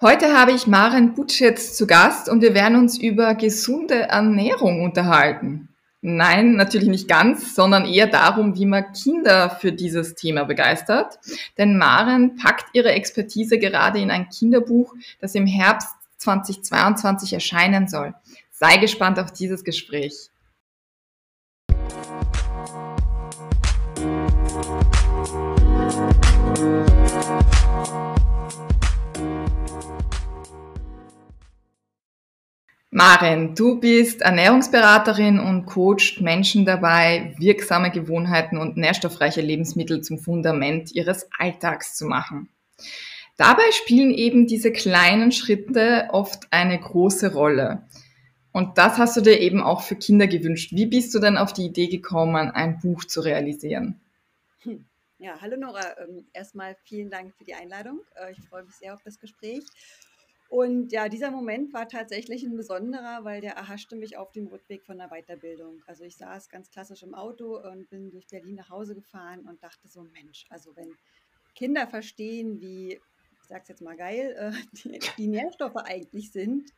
Heute habe ich Maren Butschetz zu Gast und wir werden uns über gesunde Ernährung unterhalten. Nein, natürlich nicht ganz, sondern eher darum, wie man Kinder für dieses Thema begeistert. Denn Maren packt ihre Expertise gerade in ein Kinderbuch, das im Herbst 2022 erscheinen soll. Sei gespannt auf dieses Gespräch. Maren, du bist Ernährungsberaterin und coacht Menschen dabei, wirksame Gewohnheiten und nährstoffreiche Lebensmittel zum Fundament ihres Alltags zu machen. Dabei spielen eben diese kleinen Schritte oft eine große Rolle. Und das hast du dir eben auch für Kinder gewünscht. Wie bist du denn auf die Idee gekommen, ein Buch zu realisieren? Hm. Ja, hallo Nora. Ähm, erstmal vielen Dank für die Einladung. Äh, ich freue mich sehr auf das Gespräch. Und ja, dieser Moment war tatsächlich ein besonderer, weil der erhaschte mich auf dem Rückweg von der Weiterbildung. Also ich saß ganz klassisch im Auto und bin durch Berlin nach Hause gefahren und dachte so, Mensch, also wenn Kinder verstehen, wie, ich sag's jetzt mal geil, äh, die, die Nährstoffe eigentlich sind,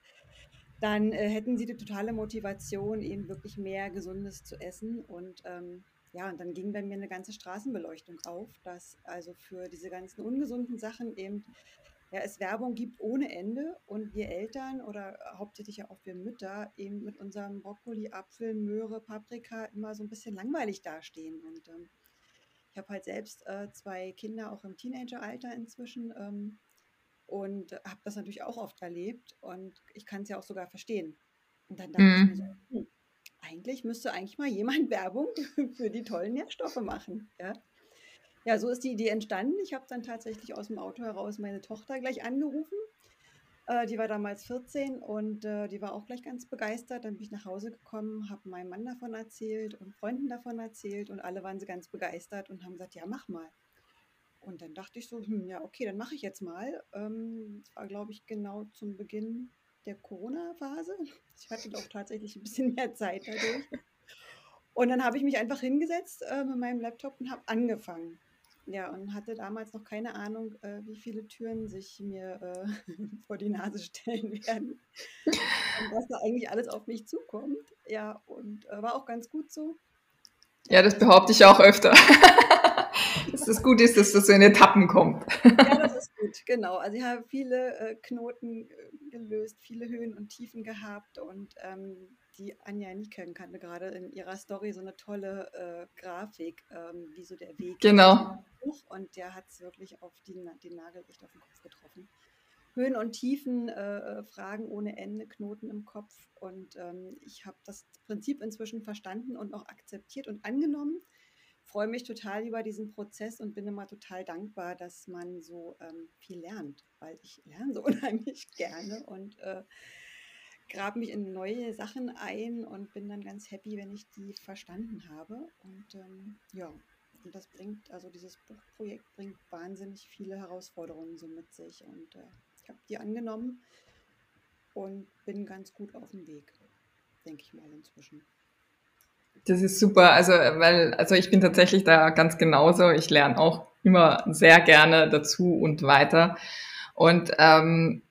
dann äh, hätten sie die totale Motivation, eben wirklich mehr Gesundes zu essen. Und ähm, ja, und dann ging bei mir eine ganze Straßenbeleuchtung auf, dass also für diese ganzen ungesunden Sachen eben ja, es Werbung gibt ohne Ende und wir Eltern oder hauptsächlich ja auch wir Mütter eben mit unserem Brokkoli, Apfel, Möhre, Paprika immer so ein bisschen langweilig dastehen. Und ähm, ich habe halt selbst äh, zwei Kinder auch im Teenageralter inzwischen ähm, und habe das natürlich auch oft erlebt und ich kann es ja auch sogar verstehen. Und dann dachte mhm. ich mir so, mhm. hm, eigentlich müsste eigentlich mal jemand Werbung für die tollen Nährstoffe machen. Ja? Ja, so ist die Idee entstanden. Ich habe dann tatsächlich aus dem Auto heraus meine Tochter gleich angerufen. Äh, die war damals 14 und äh, die war auch gleich ganz begeistert. Dann bin ich nach Hause gekommen, habe meinem Mann davon erzählt und Freunden davon erzählt und alle waren sie ganz begeistert und haben gesagt, ja, mach mal. Und dann dachte ich so, hm, ja, okay, dann mache ich jetzt mal. Ähm, das war, glaube ich, genau zum Beginn der Corona-Phase. Ich hatte doch tatsächlich ein bisschen mehr Zeit dadurch. Und dann habe ich mich einfach hingesetzt äh, mit meinem Laptop und habe angefangen. Ja, und hatte damals noch keine Ahnung, äh, wie viele Türen sich mir äh, vor die Nase stellen werden und was da eigentlich alles auf mich zukommt. Ja, und äh, war auch ganz gut so. Ja, das behaupte ich auch öfter. dass das gut ist, dass das so in Etappen kommt. ja, das ist gut, genau. Also ich habe viele äh, Knoten äh, gelöst, viele Höhen und Tiefen gehabt und ähm, die Anja Nieken kannte gerade in ihrer Story so eine tolle äh, Grafik, ähm, wie so der Weg genau. Und der hat es wirklich auf die, den Nagel echt auf den Kopf getroffen. Höhen und Tiefen, äh, äh, Fragen ohne Ende, Knoten im Kopf. Und ähm, ich habe das Prinzip inzwischen verstanden und auch akzeptiert und angenommen. Freue mich total über diesen Prozess und bin immer total dankbar, dass man so ähm, viel lernt, weil ich lerne so unheimlich gerne und äh, grabe mich in neue Sachen ein und bin dann ganz happy, wenn ich die verstanden habe. Und ähm, ja, und das bringt, also dieses Buchprojekt bringt wahnsinnig viele Herausforderungen so mit sich. Und äh, ich habe die angenommen und bin ganz gut auf dem Weg, denke ich mal inzwischen. Das ist super, also weil, also ich bin tatsächlich da ganz genauso. Ich lerne auch immer sehr gerne dazu und weiter. Und ähm,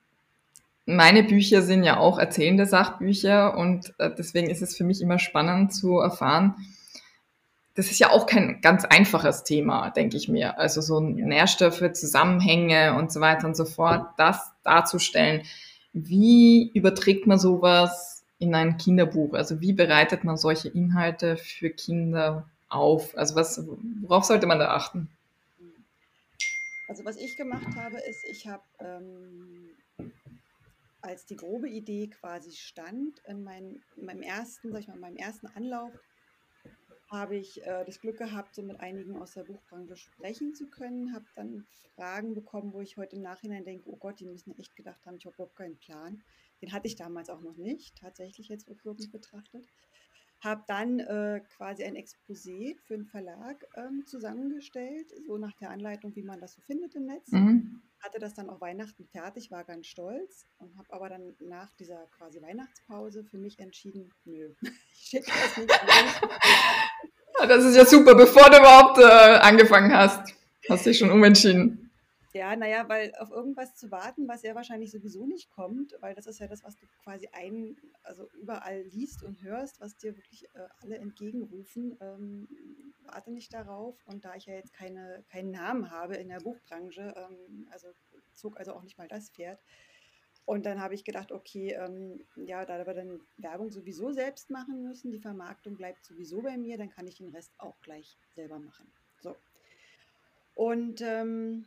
meine Bücher sind ja auch erzählende Sachbücher und äh, deswegen ist es für mich immer spannend zu erfahren, das ist ja auch kein ganz einfaches Thema, denke ich mir. Also so Nährstoffe, Zusammenhänge und so weiter und so fort, das darzustellen. Wie überträgt man sowas in ein Kinderbuch? Also wie bereitet man solche Inhalte für Kinder auf? Also was, worauf sollte man da achten? Also was ich gemacht habe, ist, ich habe ähm, als die grobe Idee quasi stand, in, mein, in meinem ersten, sag ich mal, in meinem ersten Anlauf, habe ich äh, das Glück gehabt, so mit einigen aus der Buchbranche sprechen zu können, habe dann Fragen bekommen, wo ich heute im Nachhinein denke, oh Gott, die müssen echt gedacht haben, ich habe überhaupt keinen Plan. Den hatte ich damals auch noch nicht, tatsächlich jetzt rückwirkend betrachtet habe dann äh, quasi ein Exposé für einen Verlag ähm, zusammengestellt, so nach der Anleitung, wie man das so findet im Netz. Mhm. Hatte das dann auch Weihnachten fertig, war ganz stolz und habe aber dann nach dieser quasi Weihnachtspause für mich entschieden, nö, ich schicke das nicht. Das ist ja super, bevor du überhaupt äh, angefangen hast, hast du dich schon umentschieden. Ja, naja, weil auf irgendwas zu warten, was ja wahrscheinlich sowieso nicht kommt, weil das ist ja das, was du quasi ein, also überall liest und hörst, was dir wirklich äh, alle entgegenrufen. Ähm, warte nicht darauf. Und da ich ja jetzt keine, keinen Namen habe in der Buchbranche, ähm, also zog also auch nicht mal das Pferd. Und dann habe ich gedacht, okay, ähm, ja, da wir dann Werbung sowieso selbst machen müssen, die Vermarktung bleibt sowieso bei mir, dann kann ich den Rest auch gleich selber machen. So. Und ähm,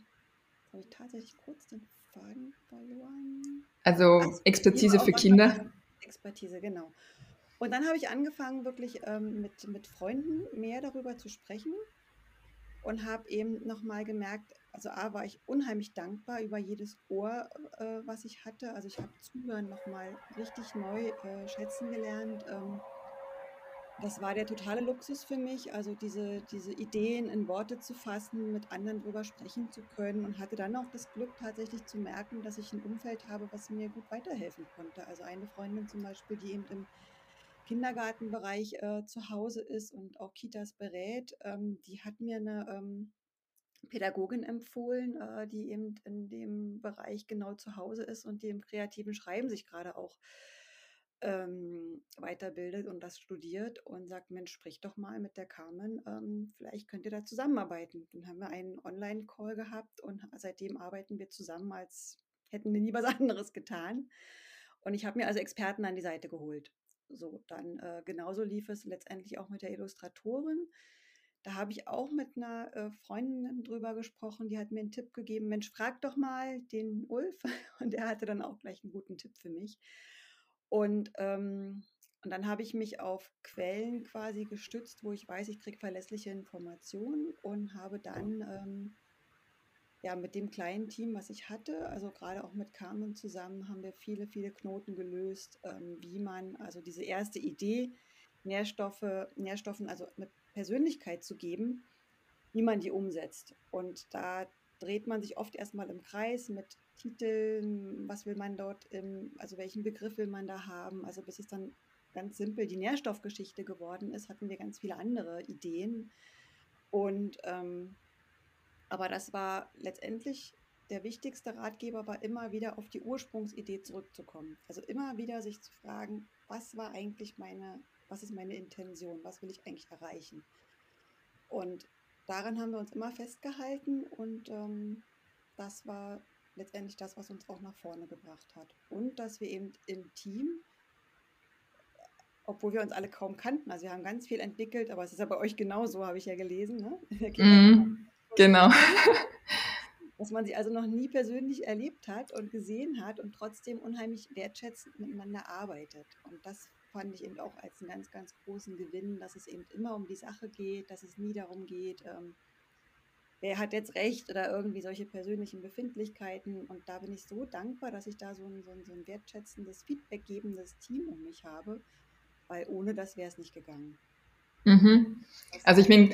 habe ich tatsächlich kurz den Faden verloren. Also Ach, Expertise für Kinder. Expertise, genau. Und dann habe ich angefangen, wirklich ähm, mit, mit Freunden mehr darüber zu sprechen und habe eben nochmal gemerkt, also A, war ich unheimlich dankbar über jedes Ohr, äh, was ich hatte. Also ich habe Zuhören nochmal richtig neu äh, schätzen gelernt. Ähm, das war der totale Luxus für mich, also diese, diese Ideen in Worte zu fassen, mit anderen drüber sprechen zu können und hatte dann auch das Glück tatsächlich zu merken, dass ich ein Umfeld habe, was mir gut weiterhelfen konnte. Also eine Freundin zum Beispiel, die eben im Kindergartenbereich äh, zu Hause ist und auch Kitas berät, ähm, die hat mir eine ähm, Pädagogin empfohlen, äh, die eben in dem Bereich genau zu Hause ist und die im kreativen Schreiben sich gerade auch ähm, weiterbildet und das studiert und sagt, Mensch, sprich doch mal mit der Carmen, ähm, vielleicht könnt ihr da zusammenarbeiten. Dann haben wir einen Online-Call gehabt und seitdem arbeiten wir zusammen, als hätten wir nie was anderes getan. Und ich habe mir also Experten an die Seite geholt. So, dann äh, genauso lief es letztendlich auch mit der Illustratorin. Da habe ich auch mit einer äh, Freundin drüber gesprochen, die hat mir einen Tipp gegeben, Mensch, frag doch mal den Ulf. Und er hatte dann auch gleich einen guten Tipp für mich. Und, ähm, und dann habe ich mich auf Quellen quasi gestützt, wo ich weiß, ich kriege verlässliche Informationen und habe dann ähm, ja mit dem kleinen Team, was ich hatte, also gerade auch mit Carmen zusammen, haben wir viele, viele Knoten gelöst, ähm, wie man also diese erste Idee, Nährstoffe, Nährstoffen, also eine Persönlichkeit zu geben, wie man die umsetzt. Und da dreht man sich oft erstmal im Kreis mit Titeln, was will man dort, im, also welchen Begriff will man da haben. Also bis es dann ganz simpel die Nährstoffgeschichte geworden ist, hatten wir ganz viele andere Ideen. Und ähm, aber das war letztendlich der wichtigste Ratgeber, war immer wieder auf die Ursprungsidee zurückzukommen. Also immer wieder sich zu fragen, was war eigentlich meine, was ist meine Intention, was will ich eigentlich erreichen? Und daran haben wir uns immer festgehalten und ähm, das war letztendlich das, was uns auch nach vorne gebracht hat. Und dass wir eben im Team, obwohl wir uns alle kaum kannten, also wir haben ganz viel entwickelt, aber es ist ja bei euch genauso, habe ich ja gelesen. Ne? Mm, genau. Dass man sie also noch nie persönlich erlebt hat und gesehen hat und trotzdem unheimlich wertschätzend miteinander arbeitet. Und das fand ich eben auch als einen ganz, ganz großen Gewinn, dass es eben immer um die Sache geht, dass es nie darum geht, ähm, wer hat jetzt recht oder irgendwie solche persönlichen Befindlichkeiten. Und da bin ich so dankbar, dass ich da so ein, so ein, so ein wertschätzendes, feedbackgebendes Team um mich habe, weil ohne das wäre es nicht gegangen. Mhm. Also ich meine,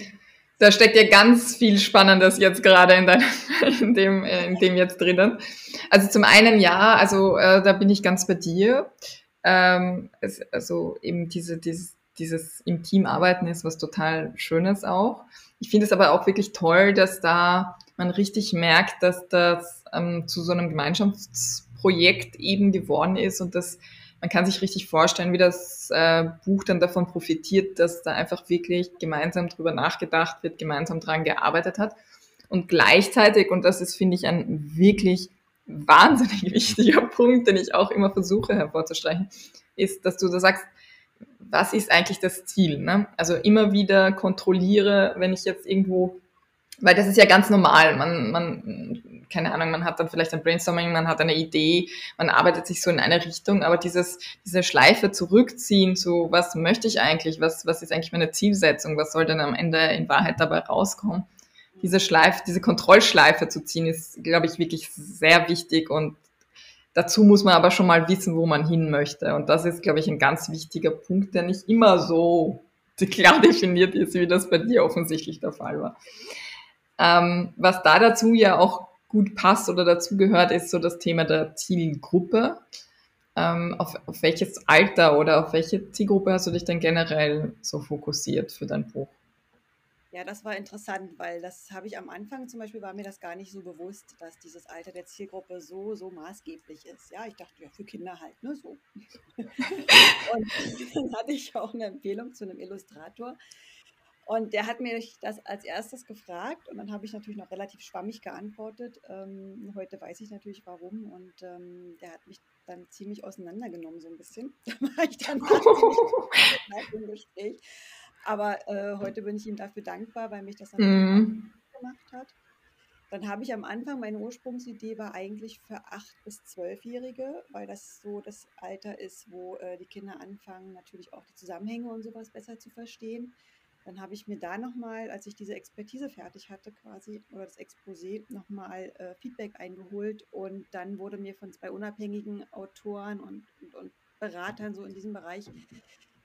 da steckt ja ganz viel Spannendes jetzt gerade in, dein, in, dem, äh, in dem jetzt drinnen. Also zum einen ja, also äh, da bin ich ganz bei dir. Ähm, es, also eben diese, dieses, dieses im Team arbeiten ist was total Schönes auch. Ich finde es aber auch wirklich toll, dass da man richtig merkt, dass das ähm, zu so einem Gemeinschaftsprojekt eben geworden ist und dass man kann sich richtig vorstellen, wie das äh, Buch dann davon profitiert, dass da einfach wirklich gemeinsam drüber nachgedacht wird, gemeinsam dran gearbeitet hat. Und gleichzeitig, und das ist, finde ich, ein wirklich wahnsinnig wichtiger Punkt, den ich auch immer versuche hervorzustreichen, ist, dass du da sagst, was ist eigentlich das Ziel? Ne? Also immer wieder kontrolliere, wenn ich jetzt irgendwo, weil das ist ja ganz normal, man, man, keine Ahnung, man hat dann vielleicht ein Brainstorming, man hat eine Idee, man arbeitet sich so in eine Richtung, aber dieses, diese Schleife zurückziehen zu, was möchte ich eigentlich, was, was ist eigentlich meine Zielsetzung, was soll denn am Ende in Wahrheit dabei rauskommen? Diese Schleife, diese Kontrollschleife zu ziehen, ist, glaube ich, wirklich sehr wichtig und Dazu muss man aber schon mal wissen, wo man hin möchte. Und das ist, glaube ich, ein ganz wichtiger Punkt, der nicht immer so klar definiert ist, wie das bei dir offensichtlich der Fall war. Ähm, was da dazu ja auch gut passt oder dazu gehört, ist so das Thema der Zielgruppe. Ähm, auf, auf welches Alter oder auf welche Zielgruppe hast du dich denn generell so fokussiert für dein Buch? Ja, das war interessant, weil das habe ich am Anfang zum Beispiel, war mir das gar nicht so bewusst, dass dieses Alter der Zielgruppe so, so maßgeblich ist. Ja, ich dachte, ja, für Kinder halt, ne, so. und dann hatte ich auch eine Empfehlung zu einem Illustrator. Und der hat mir das als erstes gefragt und dann habe ich natürlich noch relativ schwammig geantwortet. Ähm, heute weiß ich natürlich warum und ähm, der hat mich dann ziemlich auseinandergenommen, so ein bisschen. Da war ich dann dem Gespräch. Aber äh, heute bin ich ihm dafür dankbar, weil mich das dann mm. gemacht hat. Dann habe ich am Anfang, meine Ursprungsidee war eigentlich für 8- bis 12-Jährige, weil das so das Alter ist, wo äh, die Kinder anfangen, natürlich auch die Zusammenhänge und sowas besser zu verstehen. Dann habe ich mir da nochmal, als ich diese Expertise fertig hatte, quasi, oder das Exposé, nochmal äh, Feedback eingeholt. Und dann wurde mir von zwei unabhängigen Autoren und, und, und Beratern so in diesem Bereich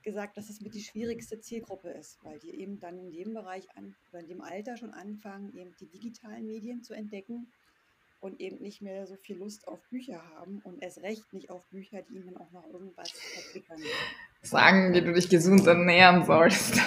gesagt, dass es mit die schwierigste Zielgruppe ist, weil die eben dann in dem Bereich an, oder in dem Alter schon anfangen, eben die digitalen Medien zu entdecken und eben nicht mehr so viel Lust auf Bücher haben und erst recht nicht auf Bücher, die ihnen auch noch irgendwas verklickern. Sagen, wie du dich gesund ernähren sollst.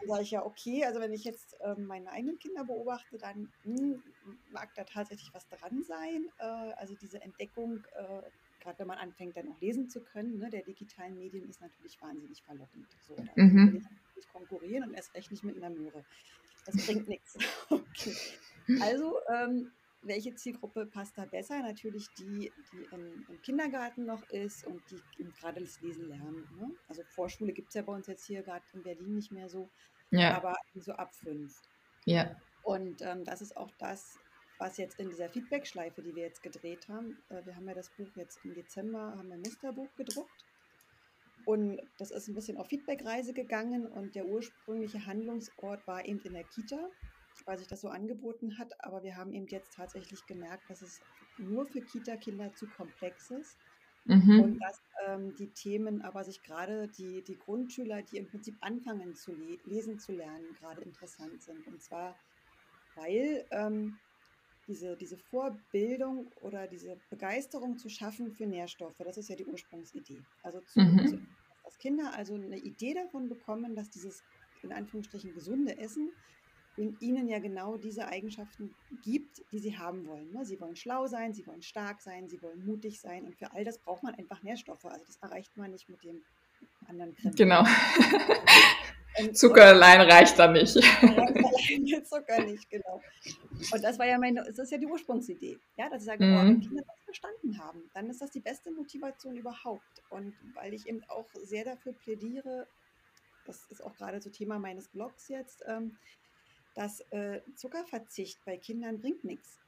dann sage ich ja, okay, also wenn ich jetzt äh, meine eigenen Kinder beobachte, dann hm, mag da tatsächlich was dran sein. Äh, also diese Entdeckung äh, gerade wenn man anfängt, dann auch lesen zu können, ne, der digitalen Medien ist natürlich wahnsinnig verlockend. So, da mhm. will ich nicht konkurrieren und erst recht nicht mit einer Möhre. Das bringt nichts. Okay. Also, ähm, welche Zielgruppe passt da besser? Natürlich die, die im, im Kindergarten noch ist und die gerade das Lesen lernen. Ne? Also Vorschule gibt es ja bei uns jetzt hier gerade in Berlin nicht mehr so, ja. aber so ab fünf. Ja. Und ähm, das ist auch das, was jetzt in dieser Feedback-Schleife, die wir jetzt gedreht haben, äh, wir haben ja das Buch jetzt im Dezember, haben wir ein Musterbuch gedruckt. Und das ist ein bisschen auf Feedback-Reise gegangen und der ursprüngliche Handlungsort war eben in der Kita, weil sich das so angeboten hat. Aber wir haben eben jetzt tatsächlich gemerkt, dass es nur für Kita-Kinder zu komplex ist. Mhm. Und dass ähm, die Themen aber sich gerade die, die Grundschüler, die im Prinzip anfangen zu le lesen zu lernen, gerade interessant sind. Und zwar, weil ähm, diese, diese Vorbildung oder diese Begeisterung zu schaffen für Nährstoffe. Das ist ja die Ursprungsidee. Also zu, mhm. zu, dass Kinder also eine Idee davon bekommen, dass dieses in Anführungsstrichen gesunde Essen in ihnen ja genau diese Eigenschaften gibt, die sie haben wollen. Ne? Sie wollen schlau sein, sie wollen stark sein, sie wollen mutig sein und für all das braucht man einfach Nährstoffe. Also das erreicht man nicht mit dem anderen Krempel. Genau. Zucker allein reicht da nicht. Allein Zucker nicht, genau. Und das war ja meine, das ist ja die Ursprungsidee. Ja, dass ich sage, mhm. oh, wenn Kinder das verstanden haben, dann ist das die beste Motivation überhaupt. Und weil ich eben auch sehr dafür plädiere, das ist auch gerade so Thema meines Blogs jetzt, ähm, dass äh, Zuckerverzicht bei Kindern bringt nichts.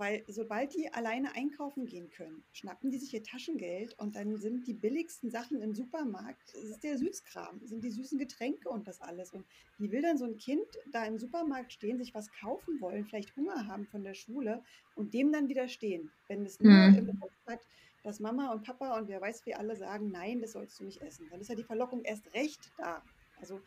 Weil sobald die alleine einkaufen gehen können, schnappen die sich ihr Taschengeld und dann sind die billigsten Sachen im Supermarkt, das ist der Süßkram, sind die süßen Getränke und das alles. Und wie will dann so ein Kind da im Supermarkt stehen, sich was kaufen wollen, vielleicht Hunger haben von der Schule und dem dann widerstehen, wenn es nur mhm. im Kopf hat, dass Mama und Papa und wer weiß wie alle sagen, nein, das sollst du nicht essen. Dann ist ja die Verlockung erst recht da. Also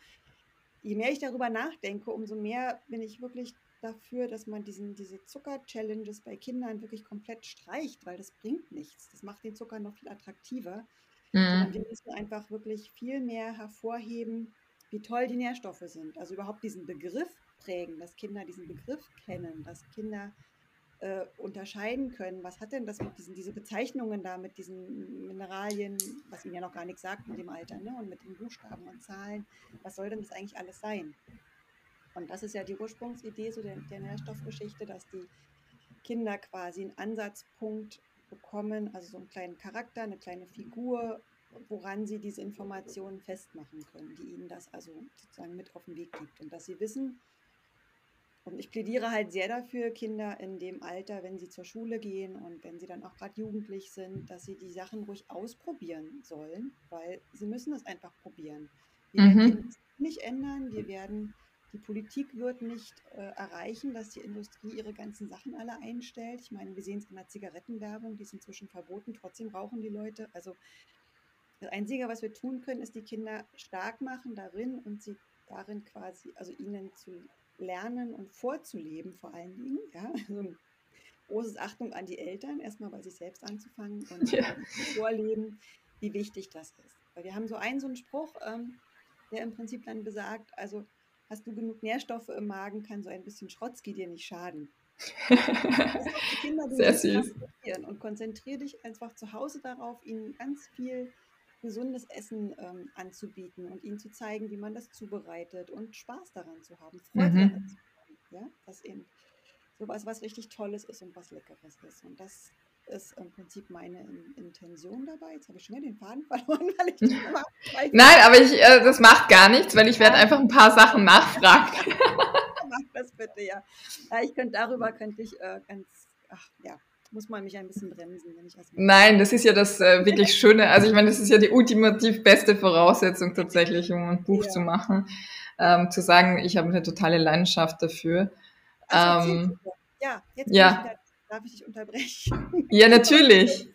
je mehr ich darüber nachdenke, umso mehr bin ich wirklich dafür, dass man diesen, diese Zucker-Challenges bei Kindern wirklich komplett streicht, weil das bringt nichts. Das macht den Zucker noch viel attraktiver. Mhm. wir müssen einfach wirklich viel mehr hervorheben, wie toll die Nährstoffe sind. Also überhaupt diesen Begriff prägen, dass Kinder diesen Begriff kennen, dass Kinder äh, unterscheiden können, was hat denn das mit diesen diese Bezeichnungen da, mit diesen Mineralien, was ihnen ja noch gar nichts sagt mit dem Alter, ne? und mit den Buchstaben und Zahlen, was soll denn das eigentlich alles sein? Und das ist ja die Ursprungsidee so der, der Nährstoffgeschichte, dass die Kinder quasi einen Ansatzpunkt bekommen, also so einen kleinen Charakter, eine kleine Figur, woran sie diese Informationen festmachen können, die ihnen das also sozusagen mit auf den Weg gibt. Und dass sie wissen, und ich plädiere halt sehr dafür, Kinder in dem Alter, wenn sie zur Schule gehen und wenn sie dann auch gerade jugendlich sind, dass sie die Sachen ruhig ausprobieren sollen, weil sie müssen es einfach probieren. Wir mhm. werden es nicht ändern, wir werden die Politik wird nicht äh, erreichen, dass die Industrie ihre ganzen Sachen alle einstellt. Ich meine, wir sehen es in der Zigarettenwerbung, die ist inzwischen verboten, trotzdem rauchen die Leute. Also das Einzige, was wir tun können, ist die Kinder stark machen darin und sie darin quasi, also ihnen zu lernen und vorzuleben vor allen Dingen. Ja? Also großes Achtung an die Eltern, erstmal bei sich selbst anzufangen und ja. vorleben, wie wichtig das ist. Weil wir haben so einen, so einen Spruch, ähm, der im Prinzip dann besagt, also hast du genug Nährstoffe im Magen, kann so ein bisschen Schrotzki dir nicht schaden. die Kinder, Sehr süß. Und konzentriere dich einfach zu Hause darauf, ihnen ganz viel gesundes Essen ähm, anzubieten und ihnen zu zeigen, wie man das zubereitet und Spaß daran zu haben, Freude mhm. daran zu haben. Ja? Dass eben sowas, was richtig Tolles ist und was Leckeres ist. Und das ist im Prinzip meine Intention dabei. Jetzt habe ich schon wieder den Faden verloren, weil ich nicht immer Nein, aber ich, äh, das macht gar nichts, weil ich werde einfach ein paar Sachen nachfragen. Mach das bitte, ja. ja ich könnte darüber könnte ich äh, ganz, ach ja, muss man mich ein bisschen bremsen, wenn ich das Nein, das ist ja das äh, wirklich Schöne. Also ich meine, das ist ja die ultimativ beste Voraussetzung tatsächlich, um ein Buch ja. zu machen. Ähm, zu sagen, ich habe eine totale Leidenschaft dafür. Also, ähm, ja, jetzt ja. Darf ich dich unterbrechen. Ja, natürlich.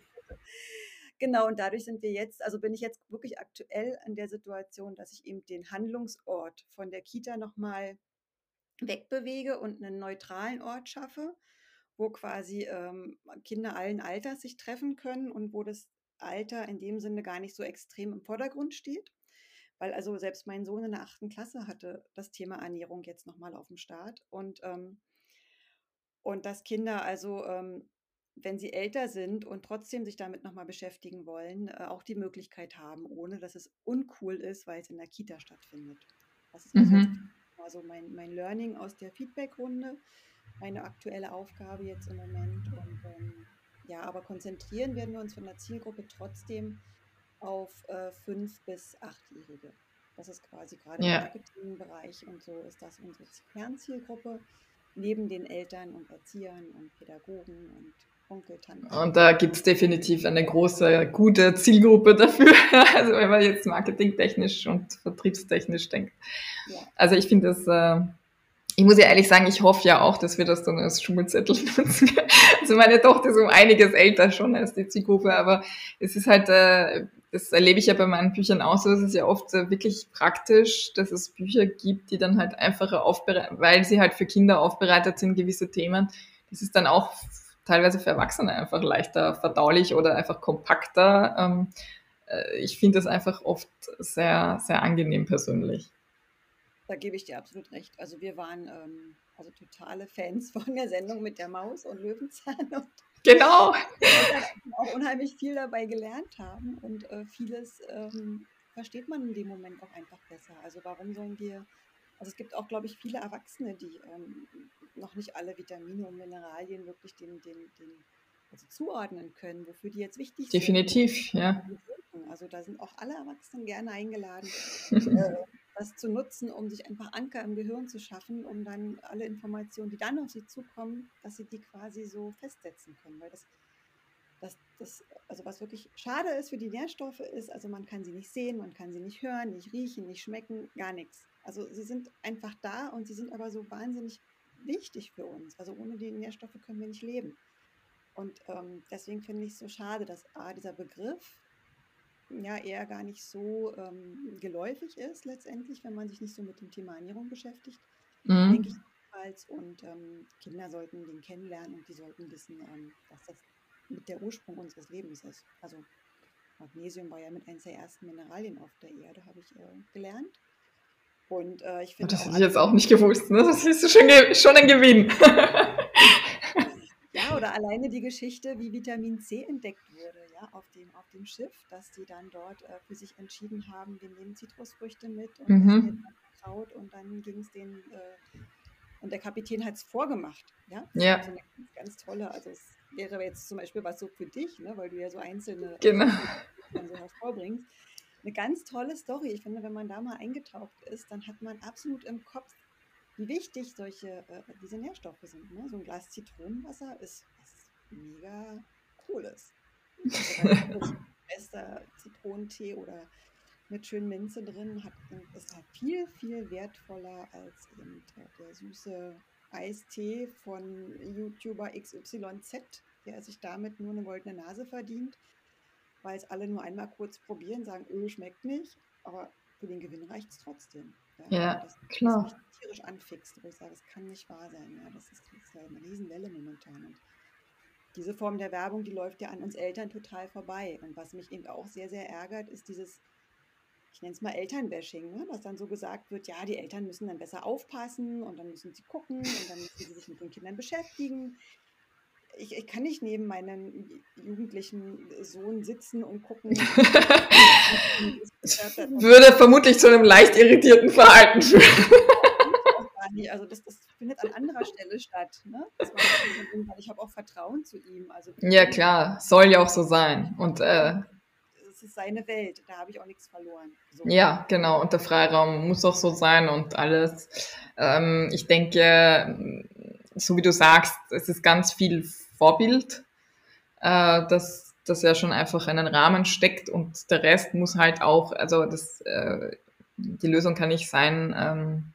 Genau, und dadurch sind wir jetzt, also bin ich jetzt wirklich aktuell an der Situation, dass ich eben den Handlungsort von der Kita nochmal wegbewege und einen neutralen Ort schaffe, wo quasi ähm, Kinder allen Alters sich treffen können und wo das Alter in dem Sinne gar nicht so extrem im Vordergrund steht. Weil also selbst mein Sohn in der achten Klasse hatte das Thema Ernährung jetzt nochmal auf dem Start. Und, ähm, und dass Kinder also, ähm, wenn sie älter sind und trotzdem sich damit nochmal beschäftigen wollen, äh, auch die Möglichkeit haben, ohne dass es uncool ist, weil es in der Kita stattfindet. Das ist mhm. also mein, mein Learning aus der Feedback-Runde meine aktuelle Aufgabe jetzt im Moment. Und ähm, ja, aber konzentrieren werden wir uns von der Zielgruppe trotzdem auf äh, fünf bis achtjährige. Das ist quasi gerade ja. im Marketingbereich und so ist das unsere Kernzielgruppe, neben den Eltern und Erziehern und Pädagogen und Onkel, Tante. Und da gibt es definitiv eine große, gute Zielgruppe dafür. also wenn man jetzt marketingtechnisch und vertriebstechnisch denkt. Ja. Also ich finde das äh, ich muss ja ehrlich sagen, ich hoffe ja auch, dass wir das dann als Schulzettel nutzen. Also meine Tochter ist um einiges älter schon als die Zielgruppe, aber es ist halt, äh, das erlebe ich ja bei meinen Büchern auch so, es ist ja oft äh, wirklich praktisch, dass es Bücher gibt, die dann halt einfacher aufbereitet, weil sie halt für Kinder aufbereitet sind, gewisse Themen. Das ist dann auch teilweise für Erwachsene einfach leichter verdaulich oder einfach kompakter. Ähm, äh, ich finde das einfach oft sehr, sehr angenehm persönlich. Da gebe ich dir absolut recht. Also wir waren ähm, also totale Fans von der Sendung mit der Maus und Löwenzahn. Und genau. Auch unheimlich viel dabei gelernt haben und äh, vieles ähm, versteht man in dem Moment auch einfach besser. Also warum sollen wir, also es gibt auch, glaube ich, viele Erwachsene, die ähm, noch nicht alle Vitamine und Mineralien wirklich den, den, den also zuordnen können, wofür die jetzt wichtig Definitiv, sind. Definitiv, ja. Also da sind auch alle Erwachsenen gerne eingeladen, äh, das zu nutzen, um sich einfach Anker im Gehirn zu schaffen, um dann alle Informationen, die dann auf sie zukommen, dass sie die quasi so festsetzen können. Weil das, das, das, also was wirklich schade ist für die Nährstoffe ist, also man kann sie nicht sehen, man kann sie nicht hören, nicht riechen, nicht schmecken, gar nichts. Also sie sind einfach da und sie sind aber so wahnsinnig wichtig für uns. Also ohne die Nährstoffe können wir nicht leben. Und ähm, deswegen finde ich es so schade, dass A, dieser Begriff ja eher gar nicht so ähm, geläufig ist letztendlich, wenn man sich nicht so mit dem Thema Ernährung beschäftigt, mhm. denke ich jedenfalls. Und ähm, Kinder sollten den kennenlernen und die sollten wissen, ähm, dass das mit der Ursprung unseres Lebens ist. Also Magnesium war ja mit eines der ersten Mineralien auf der Erde, habe ich äh, gelernt. Und äh, ich finde. Das hätte ich jetzt auch nicht gewusst, ne? Das ist schon, schon ein Gewinn. ja, oder alleine die Geschichte, wie Vitamin C entdeckt ja, auf, dem, auf dem Schiff, dass die dann dort äh, für sich entschieden haben, wir nehmen Zitrusfrüchte mit und mhm. Kraut und dann ging es den äh, und der Kapitän hat es vorgemacht. Ja, ja. So eine ganz, tolle, also es wäre jetzt zum Beispiel was so für dich, ne, weil du ja so einzelne genau. so hervorbringst. Eine ganz tolle Story. Ich finde, wenn man da mal eingetaucht ist, dann hat man absolut im Kopf, wie wichtig solche äh, diese Nährstoffe sind. Ne? So ein Glas Zitronenwasser ist was mega cooles. Bester Zitronentee oder mit schön Minze drin hat, ist halt viel, viel wertvoller als eben der süße Eistee von YouTuber XYZ, der sich damit nur eine goldene Nase verdient, weil es alle nur einmal kurz probieren, sagen, Öl schmeckt nicht, aber für den Gewinn reicht es trotzdem. Ja, ja das, klar. Das mich tierisch anfixt, wo ich sage, das kann nicht wahr sein. Ja, das ist, das ist eine Riesenwelle momentan. Und diese Form der Werbung, die läuft ja an uns Eltern total vorbei. Und was mich eben auch sehr, sehr ärgert, ist dieses, ich nenne es mal Elternbashing, ne? dass dann so gesagt wird, ja, die Eltern müssen dann besser aufpassen und dann müssen sie gucken und dann müssen sie sich mit den Kindern beschäftigen. Ich, ich kann nicht neben meinem jugendlichen Sohn sitzen und gucken. Würde vermutlich zu einem leicht irritierten Verhalten führen. Also das, das findet an anderer Stelle statt. Ne? ich habe auch Vertrauen zu ihm. Also ja klar, soll ja auch so sein. Und äh, es ist seine Welt, da habe ich auch nichts verloren. So. Ja, genau. Und der Freiraum muss auch so sein und alles. Ähm, ich denke, so wie du sagst, es ist ganz viel Vorbild, äh, dass das ja schon einfach einen Rahmen steckt und der Rest muss halt auch, also das, äh, die Lösung kann nicht sein, ähm,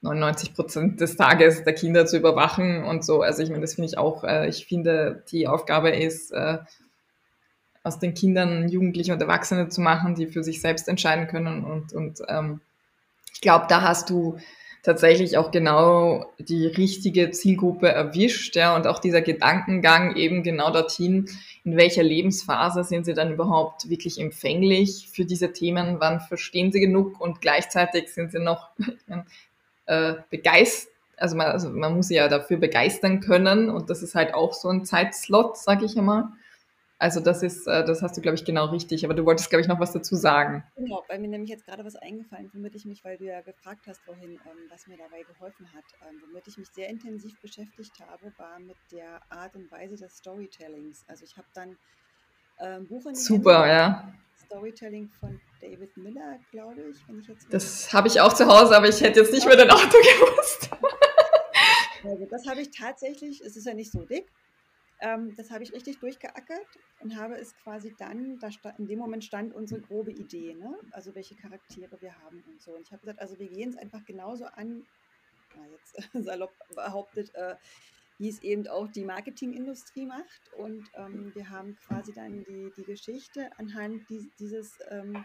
99 Prozent des Tages der Kinder zu überwachen und so. Also ich meine, das finde ich auch, äh, ich finde, die Aufgabe ist, äh, aus den Kindern Jugendliche und Erwachsene zu machen, die für sich selbst entscheiden können. Und, und ähm, ich glaube, da hast du tatsächlich auch genau die richtige Zielgruppe erwischt, ja, und auch dieser Gedankengang eben genau dorthin, in welcher Lebensphase sind sie dann überhaupt wirklich empfänglich für diese Themen, wann verstehen sie genug und gleichzeitig sind sie noch äh, begeistert, also man, also man muss sie ja dafür begeistern können und das ist halt auch so ein Zeitslot, sag ich einmal. Also das ist, äh, das hast du, glaube ich, genau richtig. Aber du wolltest, glaube ich, noch was dazu sagen. Genau, weil mir nämlich jetzt gerade was eingefallen, womit ich mich, weil du ja gefragt hast vorhin, ähm, was mir dabei geholfen hat, ähm, womit ich mich sehr intensiv beschäftigt habe, war mit der Art und Weise des Storytellings. Also ich habe dann ähm, Buch in Super, Hände, ja. Storytelling von David Miller, glaube ich, wenn ich jetzt. Das habe ich auch zu Hause, aber ich hätte jetzt nicht mehr den Auto gewusst. Also das habe ich tatsächlich, es ist ja nicht so dick, ähm, das habe ich richtig durchgeackert und habe es quasi dann, da in dem Moment stand unsere grobe Idee, ne? also welche Charaktere wir haben und so. Und ich habe gesagt, also wir gehen es einfach genauso an, na jetzt salopp behauptet, äh, wie es eben auch die Marketingindustrie macht. Und ähm, wir haben quasi dann die, die Geschichte anhand die, dieses ähm,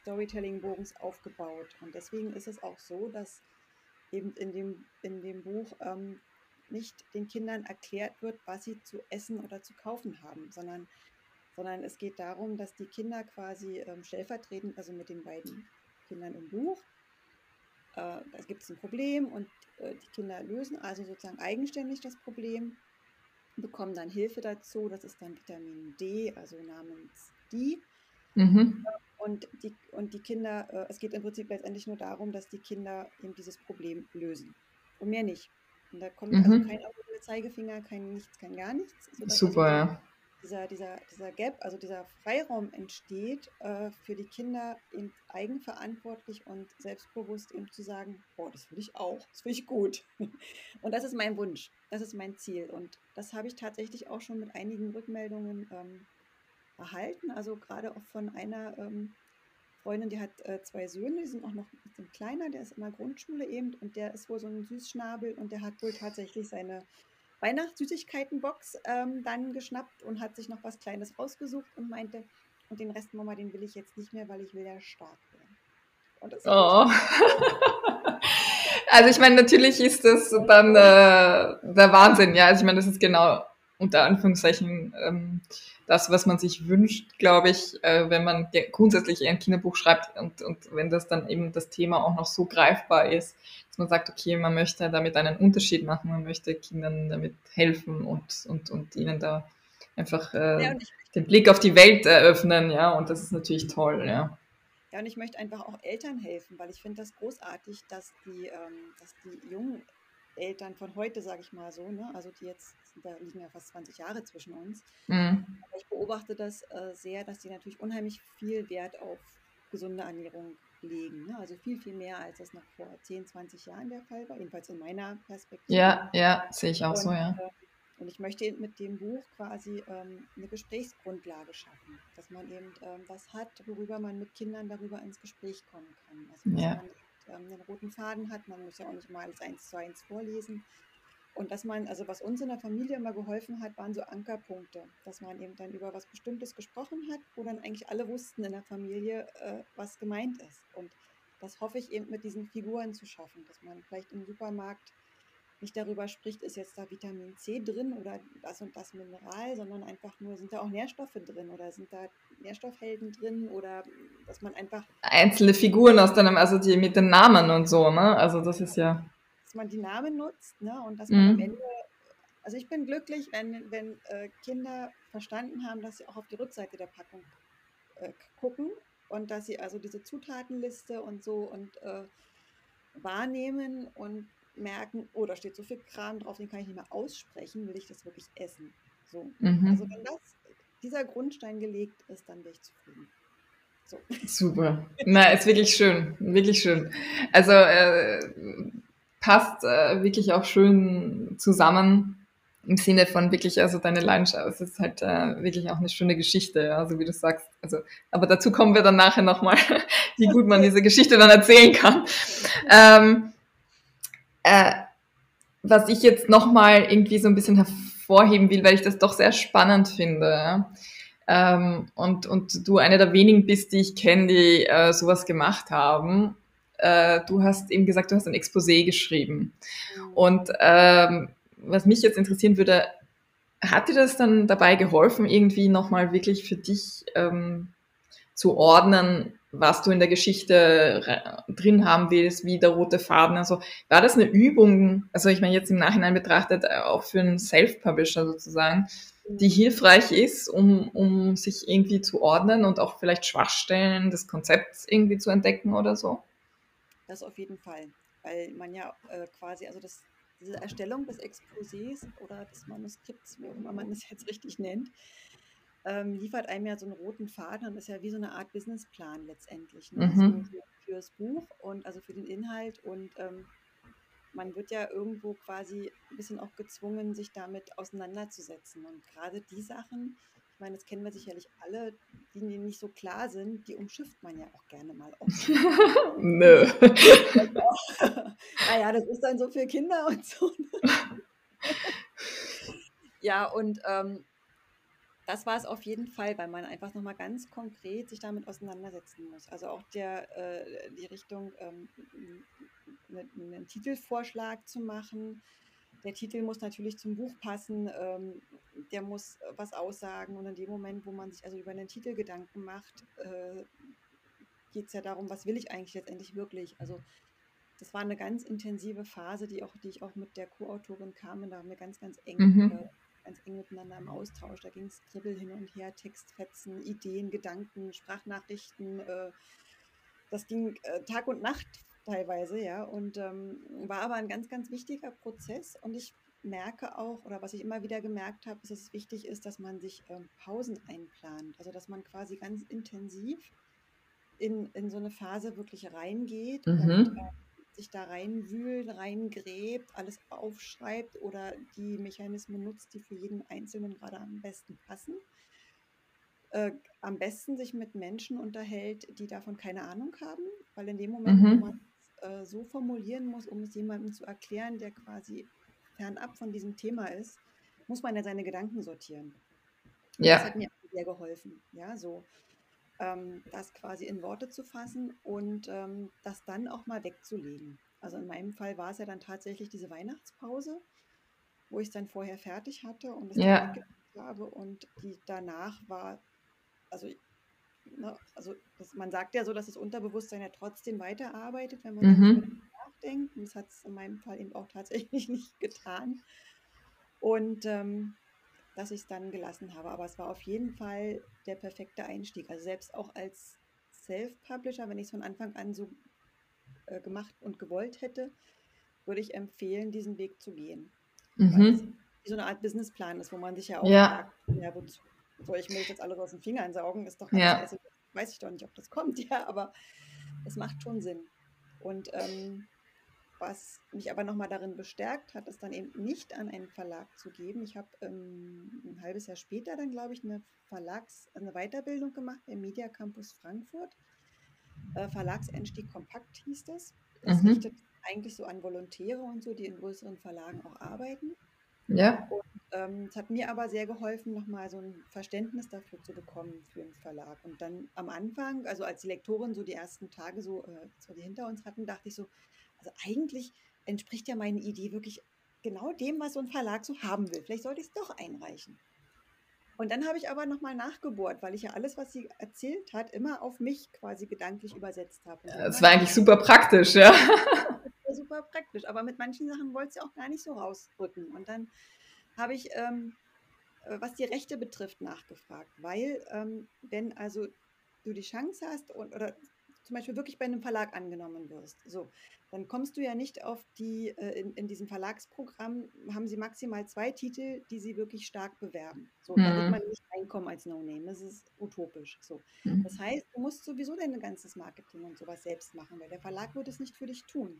Storytelling-Bogens aufgebaut. Und deswegen ist es auch so, dass eben in dem, in dem Buch ähm, nicht den Kindern erklärt wird, was sie zu essen oder zu kaufen haben, sondern, sondern es geht darum, dass die Kinder quasi ähm, stellvertretend, also mit den beiden Kindern im Buch, äh, da gibt es ein Problem und äh, die Kinder lösen also sozusagen eigenständig das Problem, bekommen dann Hilfe dazu, das ist dann Vitamin D, also namens D. Mhm. Und die, und die Kinder, äh, es geht im Prinzip letztendlich nur darum, dass die Kinder eben dieses Problem lösen. Und mehr nicht. Und da kommt also mhm. also kein Zeigefinger, kein nichts, kein gar nichts. Super, ja. Dieser, dieser, dieser Gap, also dieser Freiraum entsteht äh, für die Kinder eben eigenverantwortlich und selbstbewusst eben zu sagen, boah, das will ich auch, das will ich gut. Und das ist mein Wunsch, das ist mein Ziel. Und das habe ich tatsächlich auch schon mit einigen Rückmeldungen ähm, erhalten. Also gerade auch von einer ähm, Freundin, die hat äh, zwei Söhne, die sind auch noch ein bisschen kleiner, der ist in der Grundschule eben und der ist wohl so ein Süßschnabel und der hat wohl tatsächlich seine Weihnachtssüßigkeitenbox ähm, dann geschnappt und hat sich noch was Kleines rausgesucht und meinte, und den Rest, Mama, den will ich jetzt nicht mehr, weil ich will ja stark werden. oh. also ich meine, natürlich ist das dann äh, der Wahnsinn, ja. Also ich meine, das ist genau unter Anführungszeichen ähm, das, was man sich wünscht, glaube ich, äh, wenn man grundsätzlich ein Kinderbuch schreibt und, und wenn das dann eben das Thema auch noch so greifbar ist, dass man sagt, okay, man möchte damit einen Unterschied machen, man möchte Kindern damit helfen und, und, und ihnen da einfach äh, ja, den Blick auf die Welt eröffnen, ja, und das ist natürlich toll, ja. Ja, und ich möchte einfach auch Eltern helfen, weil ich finde das großartig, dass die, ähm, dass die jungen Eltern von heute, sage ich mal so, ne? also die jetzt, da liegen ja fast 20 Jahre zwischen uns. Mhm. Aber ich beobachte das äh, sehr, dass die natürlich unheimlich viel Wert auf gesunde Ernährung legen. Ne? Also viel, viel mehr, als das noch vor 10, 20 Jahren der Fall war, jedenfalls in meiner Perspektive. Ja, ja, sehe ich auch und, so, ja. Äh, und ich möchte mit dem Buch quasi ähm, eine Gesprächsgrundlage schaffen, dass man eben ähm, was hat, worüber man mit Kindern darüber ins Gespräch kommen kann. Also, dass ja. man ähm, einen roten Faden hat. Man muss ja auch nicht mal alles eins zu eins vorlesen. Und dass man, also was uns in der Familie immer geholfen hat, waren so Ankerpunkte, dass man eben dann über was Bestimmtes gesprochen hat, wo dann eigentlich alle wussten in der Familie, äh, was gemeint ist. Und das hoffe ich eben mit diesen Figuren zu schaffen, dass man vielleicht im Supermarkt nicht darüber spricht, ist jetzt da Vitamin C drin oder das und das Mineral, sondern einfach nur, sind da auch Nährstoffe drin oder sind da Nährstoffhelden drin oder dass man einfach. Einzelne Figuren aus deinem, also die mit den Namen und so, ne? Also das ist ja. Dass man die Namen nutzt, ne? Und dass man mhm. am Ende. Also ich bin glücklich, wenn, wenn äh, Kinder verstanden haben, dass sie auch auf die Rückseite der Packung äh, gucken und dass sie also diese Zutatenliste und so und äh, wahrnehmen und merken, oh, da steht so viel Kram drauf, den kann ich nicht mehr aussprechen, will ich das wirklich essen? So. Mhm. Also wenn das, dieser Grundstein gelegt ist, dann bin ich zufrieden. So. Super. Na, ist wirklich schön, wirklich schön. Also äh, passt äh, wirklich auch schön zusammen im Sinne von wirklich, also deine Leidenschaft, es ist halt äh, wirklich auch eine schöne Geschichte, ja, so wie du sagst. Also, aber dazu kommen wir dann nachher nochmal, wie gut man diese Geschichte dann erzählen kann. Ähm, äh, was ich jetzt nochmal irgendwie so ein bisschen hervorheben will, weil ich das doch sehr spannend finde. Ähm, und, und du eine der wenigen bist, die ich kenne, die äh, sowas gemacht haben. Äh, du hast eben gesagt, du hast ein Exposé geschrieben. Und ähm, was mich jetzt interessieren würde, hat dir das dann dabei geholfen, irgendwie nochmal wirklich für dich ähm, zu ordnen, was du in der Geschichte drin haben willst, wie der rote Faden. Also war das eine Übung, also ich meine jetzt im Nachhinein betrachtet, äh, auch für einen Self-Publisher sozusagen, die hilfreich ist, um, um sich irgendwie zu ordnen und auch vielleicht Schwachstellen des Konzepts irgendwie zu entdecken oder so? Das auf jeden Fall, weil man ja äh, quasi, also das, diese Erstellung des Exposés oder des Manuskripts, wie auch immer man es jetzt richtig nennt, ähm, liefert einem ja so einen roten Faden und ist ja wie so eine Art Businessplan letztendlich ne? Mhm. So für, das Buch und also für den Inhalt und ähm, man wird ja irgendwo quasi ein bisschen auch gezwungen, sich damit auseinanderzusetzen. Und gerade die Sachen, ich meine, das kennen wir sicherlich alle, die nicht so klar sind, die umschifft man ja auch gerne mal auf. Nö. naja, das ist dann so für Kinder und so. Ne? ja, und ähm, das war es auf jeden Fall, weil man einfach nochmal ganz konkret sich damit auseinandersetzen muss. Also auch der, äh, die Richtung, ähm, ne, einen Titelvorschlag zu machen. Der Titel muss natürlich zum Buch passen, ähm, der muss was aussagen. Und in dem Moment, wo man sich also über einen Titel Gedanken macht, äh, geht es ja darum, was will ich eigentlich letztendlich wirklich. Also das war eine ganz intensive Phase, die, auch, die ich auch mit der Co-Autorin kam. Und da haben wir ganz, ganz eng mhm. äh, ganz eng miteinander im Austausch. Da ging es Kribbel hin und her, Textfetzen, Ideen, Gedanken, Sprachnachrichten. Äh, das ging äh, Tag und Nacht teilweise, ja, und ähm, war aber ein ganz, ganz wichtiger Prozess. Und ich merke auch, oder was ich immer wieder gemerkt habe, ist, dass es wichtig ist, dass man sich ähm, Pausen einplant. Also, dass man quasi ganz intensiv in, in so eine Phase wirklich reingeht mhm. und äh, sich da reinwühlt, reingräbt, alles aufschreibt oder die Mechanismen nutzt, die für jeden Einzelnen gerade am besten passen. Äh, am besten sich mit Menschen unterhält, die davon keine Ahnung haben, weil in dem Moment, mhm. wo man es äh, so formulieren muss, um es jemandem zu erklären, der quasi fernab von diesem Thema ist, muss man ja seine Gedanken sortieren. Ja. Das hat mir sehr geholfen. Ja, so ähm, das quasi in Worte zu fassen und ähm, das dann auch mal wegzulegen. Also in meinem Fall war es ja dann tatsächlich diese Weihnachtspause, wo ich es dann vorher fertig hatte und es ja. habe und die danach war, also Ne, also das, man sagt ja so, dass das Unterbewusstsein ja trotzdem weiterarbeitet, wenn man mhm. nachdenkt. Und das hat es in meinem Fall eben auch tatsächlich nicht getan. Und ähm, dass ich es dann gelassen habe. Aber es war auf jeden Fall der perfekte Einstieg. Also selbst auch als Self-Publisher, wenn ich es von Anfang an so äh, gemacht und gewollt hätte, würde ich empfehlen, diesen Weg zu gehen. Mhm. So eine Art Businessplan ist, wo man sich ja auch ja. sagt, ja, wozu soll ich mir jetzt alles aus den Fingern saugen? Ist doch ganz ja. scheiße. Weiß ich doch nicht, ob das kommt, ja, aber es macht schon Sinn. Und ähm, was mich aber nochmal darin bestärkt hat, es dann eben nicht an einen Verlag zu geben. Ich habe ähm, ein halbes Jahr später dann, glaube ich, eine Verlags-, eine Weiterbildung gemacht im Media Campus Frankfurt. Äh, Verlagseinstieg Kompakt hieß das. Das mhm. richtet eigentlich so an Volontäre und so, die in größeren Verlagen auch arbeiten. Ja. Und ähm, es hat mir aber sehr geholfen, nochmal so ein Verständnis dafür zu bekommen für einen Verlag. Und dann am Anfang, also als die Lektorin so die ersten Tage so, äh, so die hinter uns hatten, dachte ich so, also eigentlich entspricht ja meine Idee wirklich genau dem, was so ein Verlag so haben will. Vielleicht sollte ich es doch einreichen. Und dann habe ich aber nochmal nachgebohrt, weil ich ja alles, was sie erzählt hat, immer auf mich quasi gedanklich übersetzt habe. Ja, das war eigentlich super praktisch, ja. Super praktisch, aber mit manchen Sachen wollte sie auch gar nicht so rausrücken. Und dann habe ich, ähm, äh, was die Rechte betrifft, nachgefragt, weil ähm, wenn also du die Chance hast und, oder zum Beispiel wirklich bei einem Verlag angenommen wirst, so, dann kommst du ja nicht auf die, äh, in, in diesem Verlagsprogramm haben sie maximal zwei Titel, die sie wirklich stark bewerben. So, mhm. da wird mhm. man nicht reinkommen als No-Name. Das ist utopisch. So. Mhm. Das heißt, du musst sowieso dein ganzes Marketing und sowas selbst machen, weil der Verlag wird es nicht für dich tun.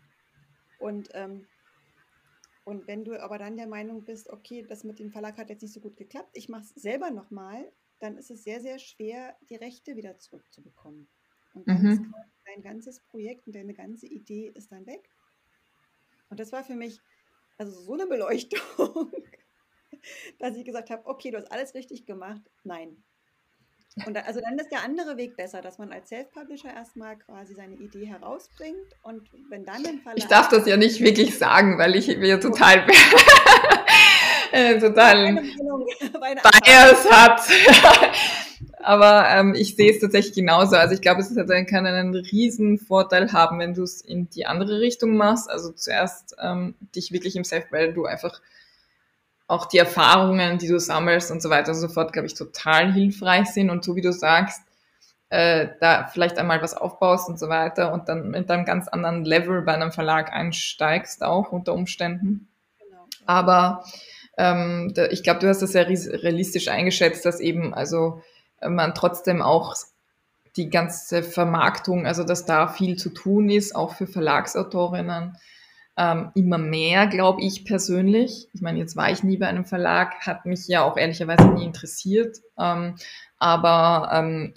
Und, ähm, und wenn du aber dann der Meinung bist, okay, das mit dem Verlag hat jetzt nicht so gut geklappt, ich mache es selber nochmal, dann ist es sehr, sehr schwer, die Rechte wieder zurückzubekommen. Und dann mhm. ist dein ganzes Projekt und deine ganze Idee ist dann weg. Und das war für mich also so eine Beleuchtung, dass ich gesagt habe, okay, du hast alles richtig gemacht. Nein. Und da, also dann ist der andere Weg besser, dass man als Self-Publisher erstmal quasi seine Idee herausbringt und wenn dann im Fall. Ich darf das ja nicht wirklich sagen, weil ich mir total äh, total Bias hat. Aber ähm, ich sehe es tatsächlich genauso. Also ich glaube, es kann einen riesen Vorteil haben, wenn du es in die andere Richtung machst. Also zuerst ähm, dich wirklich im Self, weil du einfach auch die Erfahrungen, die du sammelst und so weiter und so fort, glaube ich, total hilfreich sind. Und so wie du sagst, äh, da vielleicht einmal was aufbaust und so weiter und dann mit einem ganz anderen Level bei einem Verlag einsteigst, auch unter Umständen. Genau. Aber ähm, da, ich glaube, du hast das sehr realistisch eingeschätzt, dass eben also man trotzdem auch die ganze Vermarktung, also dass da viel zu tun ist, auch für Verlagsautorinnen. Ähm, immer mehr, glaube ich persönlich. Ich meine, jetzt war ich nie bei einem Verlag, hat mich ja auch ehrlicherweise nie interessiert. Ähm, aber ähm,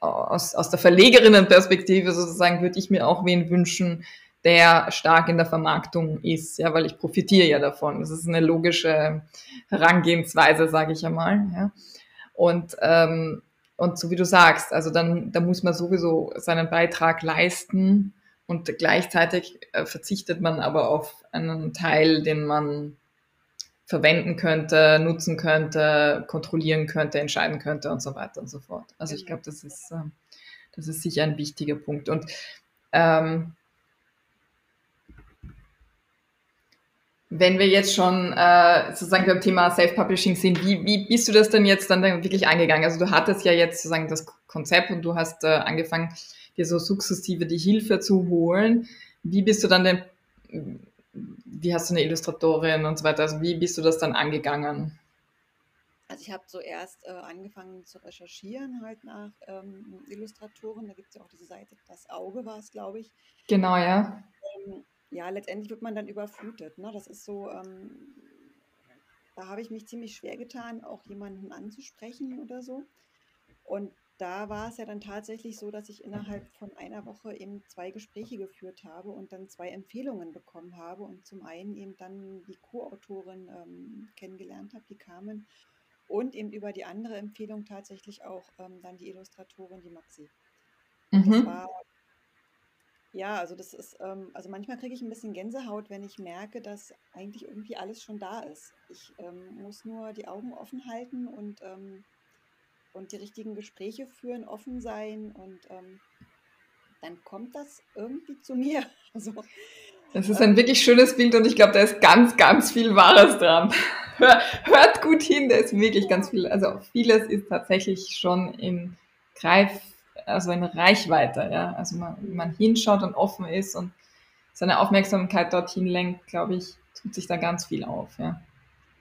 aus, aus der Verlegerinnenperspektive sozusagen würde ich mir auch wen wünschen, der stark in der Vermarktung ist, ja, weil ich profitiere ja davon. Das ist eine logische Herangehensweise, sage ich einmal. Ja. Und ähm, und so wie du sagst, also dann, da muss man sowieso seinen Beitrag leisten und gleichzeitig äh, verzichtet man aber auf einen Teil, den man verwenden könnte, nutzen könnte, kontrollieren könnte, entscheiden könnte und so weiter und so fort. Also ich glaube, das ist, äh, das ist sicher ein wichtiger Punkt. Und ähm, Wenn wir jetzt schon äh, sozusagen beim Thema Self-Publishing sind, wie, wie bist du das denn jetzt dann wirklich angegangen? Also du hattest ja jetzt sozusagen das Konzept und du hast äh, angefangen, dir so sukzessive die Hilfe zu holen. Wie bist du dann denn, wie hast du eine Illustratorin und so weiter, also wie bist du das dann angegangen? Also ich habe zuerst äh, angefangen zu recherchieren halt nach ähm, Illustratoren. Da gibt es ja auch diese Seite, das Auge war es, glaube ich. Genau, ja. Ähm, ja, letztendlich wird man dann überflutet. Ne? Das ist so, ähm, da habe ich mich ziemlich schwer getan, auch jemanden anzusprechen oder so. Und da war es ja dann tatsächlich so, dass ich innerhalb von einer Woche eben zwei Gespräche geführt habe und dann zwei Empfehlungen bekommen habe und zum einen eben dann die Co-Autorin ähm, kennengelernt habe, die Carmen, und eben über die andere Empfehlung tatsächlich auch ähm, dann die Illustratorin, die Maxi. Mhm. Das war ja, also das ist, ähm, also manchmal kriege ich ein bisschen Gänsehaut, wenn ich merke, dass eigentlich irgendwie alles schon da ist. Ich ähm, muss nur die Augen offen halten und, ähm, und die richtigen Gespräche führen, offen sein und ähm, dann kommt das irgendwie zu mir. Also, das ist ein wirklich schönes Bild und ich glaube, da ist ganz, ganz viel Wahres dran. Hört gut hin, da ist wirklich ganz viel, also vieles ist tatsächlich schon in Greif also in Reichweite, ja. Also man, man hinschaut und offen ist und seine Aufmerksamkeit dorthin lenkt, glaube ich, tut sich da ganz viel auf, ja.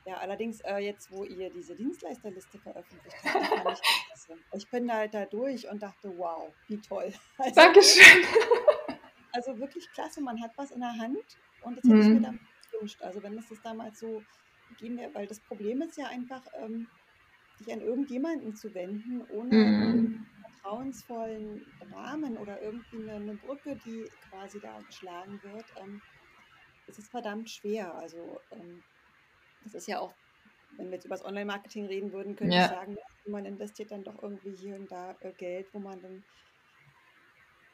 Ja, allerdings äh, jetzt, wo ihr diese Dienstleisterliste veröffentlicht habt, ich, ich bin da halt da durch und dachte, wow, wie toll. Also, Dankeschön. Also wirklich klasse, man hat was in der Hand und das hätte ich mir mhm. damals gewünscht. Also wenn es das damals so gegeben wäre, weil das Problem ist ja einfach, ähm, sich an irgendjemanden zu wenden, ohne mhm vertrauensvollen Rahmen oder irgendwie eine, Brücke, die quasi da geschlagen wird, ähm, es ist verdammt schwer. Also ähm, das ist ja auch, wenn wir jetzt über das Online-Marketing reden würden, könnte ja. ich sagen, man investiert dann doch irgendwie hier und da äh, Geld, wo man dann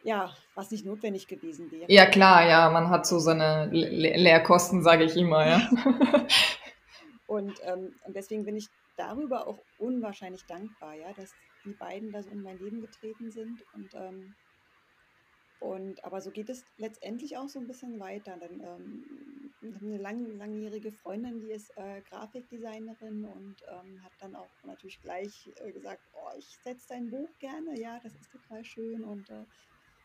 ja, was nicht notwendig gewesen wäre. Ja, klar, ja, man hat so seine Le Lehrkosten, sage ich immer, ja. und, ähm, und deswegen bin ich darüber auch unwahrscheinlich dankbar, ja, dass die beiden da so in mein Leben getreten sind und ähm, und aber so geht es letztendlich auch so ein bisschen weiter. Dann ähm, eine lang, langjährige Freundin, die ist äh, Grafikdesignerin und ähm, hat dann auch natürlich gleich äh, gesagt, oh, ich setze dein Buch gerne, ja, das ist total schön und äh,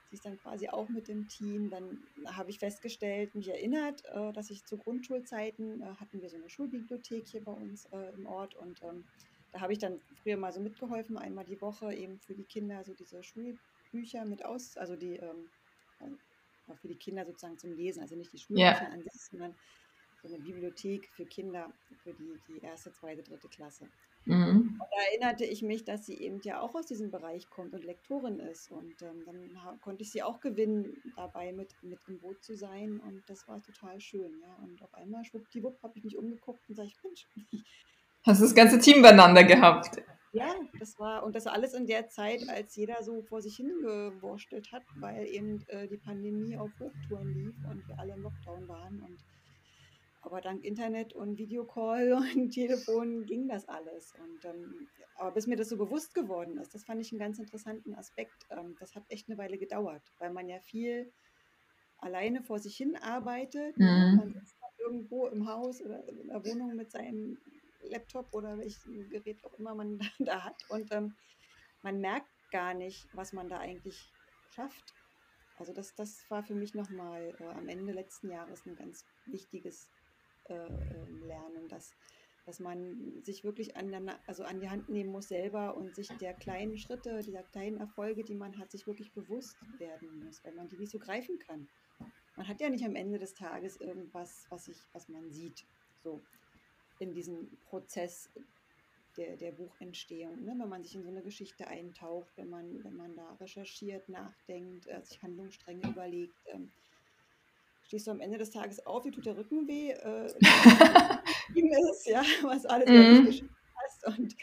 sie ist dann quasi auch mit dem Team. Dann habe ich festgestellt, mich erinnert, äh, dass ich zu Grundschulzeiten äh, hatten wir so eine Schulbibliothek hier bei uns äh, im Ort und ähm, da habe ich dann früher mal so mitgeholfen, einmal die Woche eben für die Kinder so diese Schulbücher mit aus, also die ähm, für die Kinder sozusagen zum Lesen, also nicht die Schulbücher ja. an sich, sondern so eine Bibliothek für Kinder für die, die erste, zweite, dritte Klasse. Mhm. Und da erinnerte ich mich, dass sie eben ja auch aus diesem Bereich kommt und Lektorin ist. Und ähm, dann konnte ich sie auch gewinnen, dabei mit, mit im Boot zu sein. Und das war total schön. Ja. Und auf einmal, schwuppdiwupp, habe ich mich umgeguckt und sage ich, Mensch. Hast du das ganze Team beieinander gehabt? Ja, das war, und das alles in der Zeit, als jeder so vor sich hingewurstelt hat, weil eben äh, die Pandemie auf Hochtouren lief und wir alle im Lockdown waren. Und aber dank Internet und Videocall und Telefon ging das alles. Und, ähm, aber bis mir das so bewusst geworden ist, das fand ich einen ganz interessanten Aspekt. Ähm, das hat echt eine Weile gedauert, weil man ja viel alleine vor sich hin arbeitet. Ne? Mhm. Man sitzt irgendwo im Haus oder in der Wohnung mit seinem Laptop oder welches Gerät auch immer man da hat. Und ähm, man merkt gar nicht, was man da eigentlich schafft. Also das, das war für mich nochmal äh, am Ende letzten Jahres ein ganz wichtiges äh, ähm, lernen, dass, dass man sich wirklich an, der, also an die Hand nehmen muss selber und sich der kleinen Schritte, dieser kleinen Erfolge, die man hat, sich wirklich bewusst werden muss, weil man die nicht so greifen kann. Man hat ja nicht am Ende des Tages irgendwas, was, ich, was man sieht, so in diesem Prozess der, der Buchentstehung, ne? wenn man sich in so eine Geschichte eintaucht, wenn man, wenn man da recherchiert, nachdenkt, äh, sich Handlungsstränge überlegt. Ähm, stehst du am Ende des Tages auf, wie tut der Rücken weh, äh, ist, ja, was alles mhm. geschafft hast und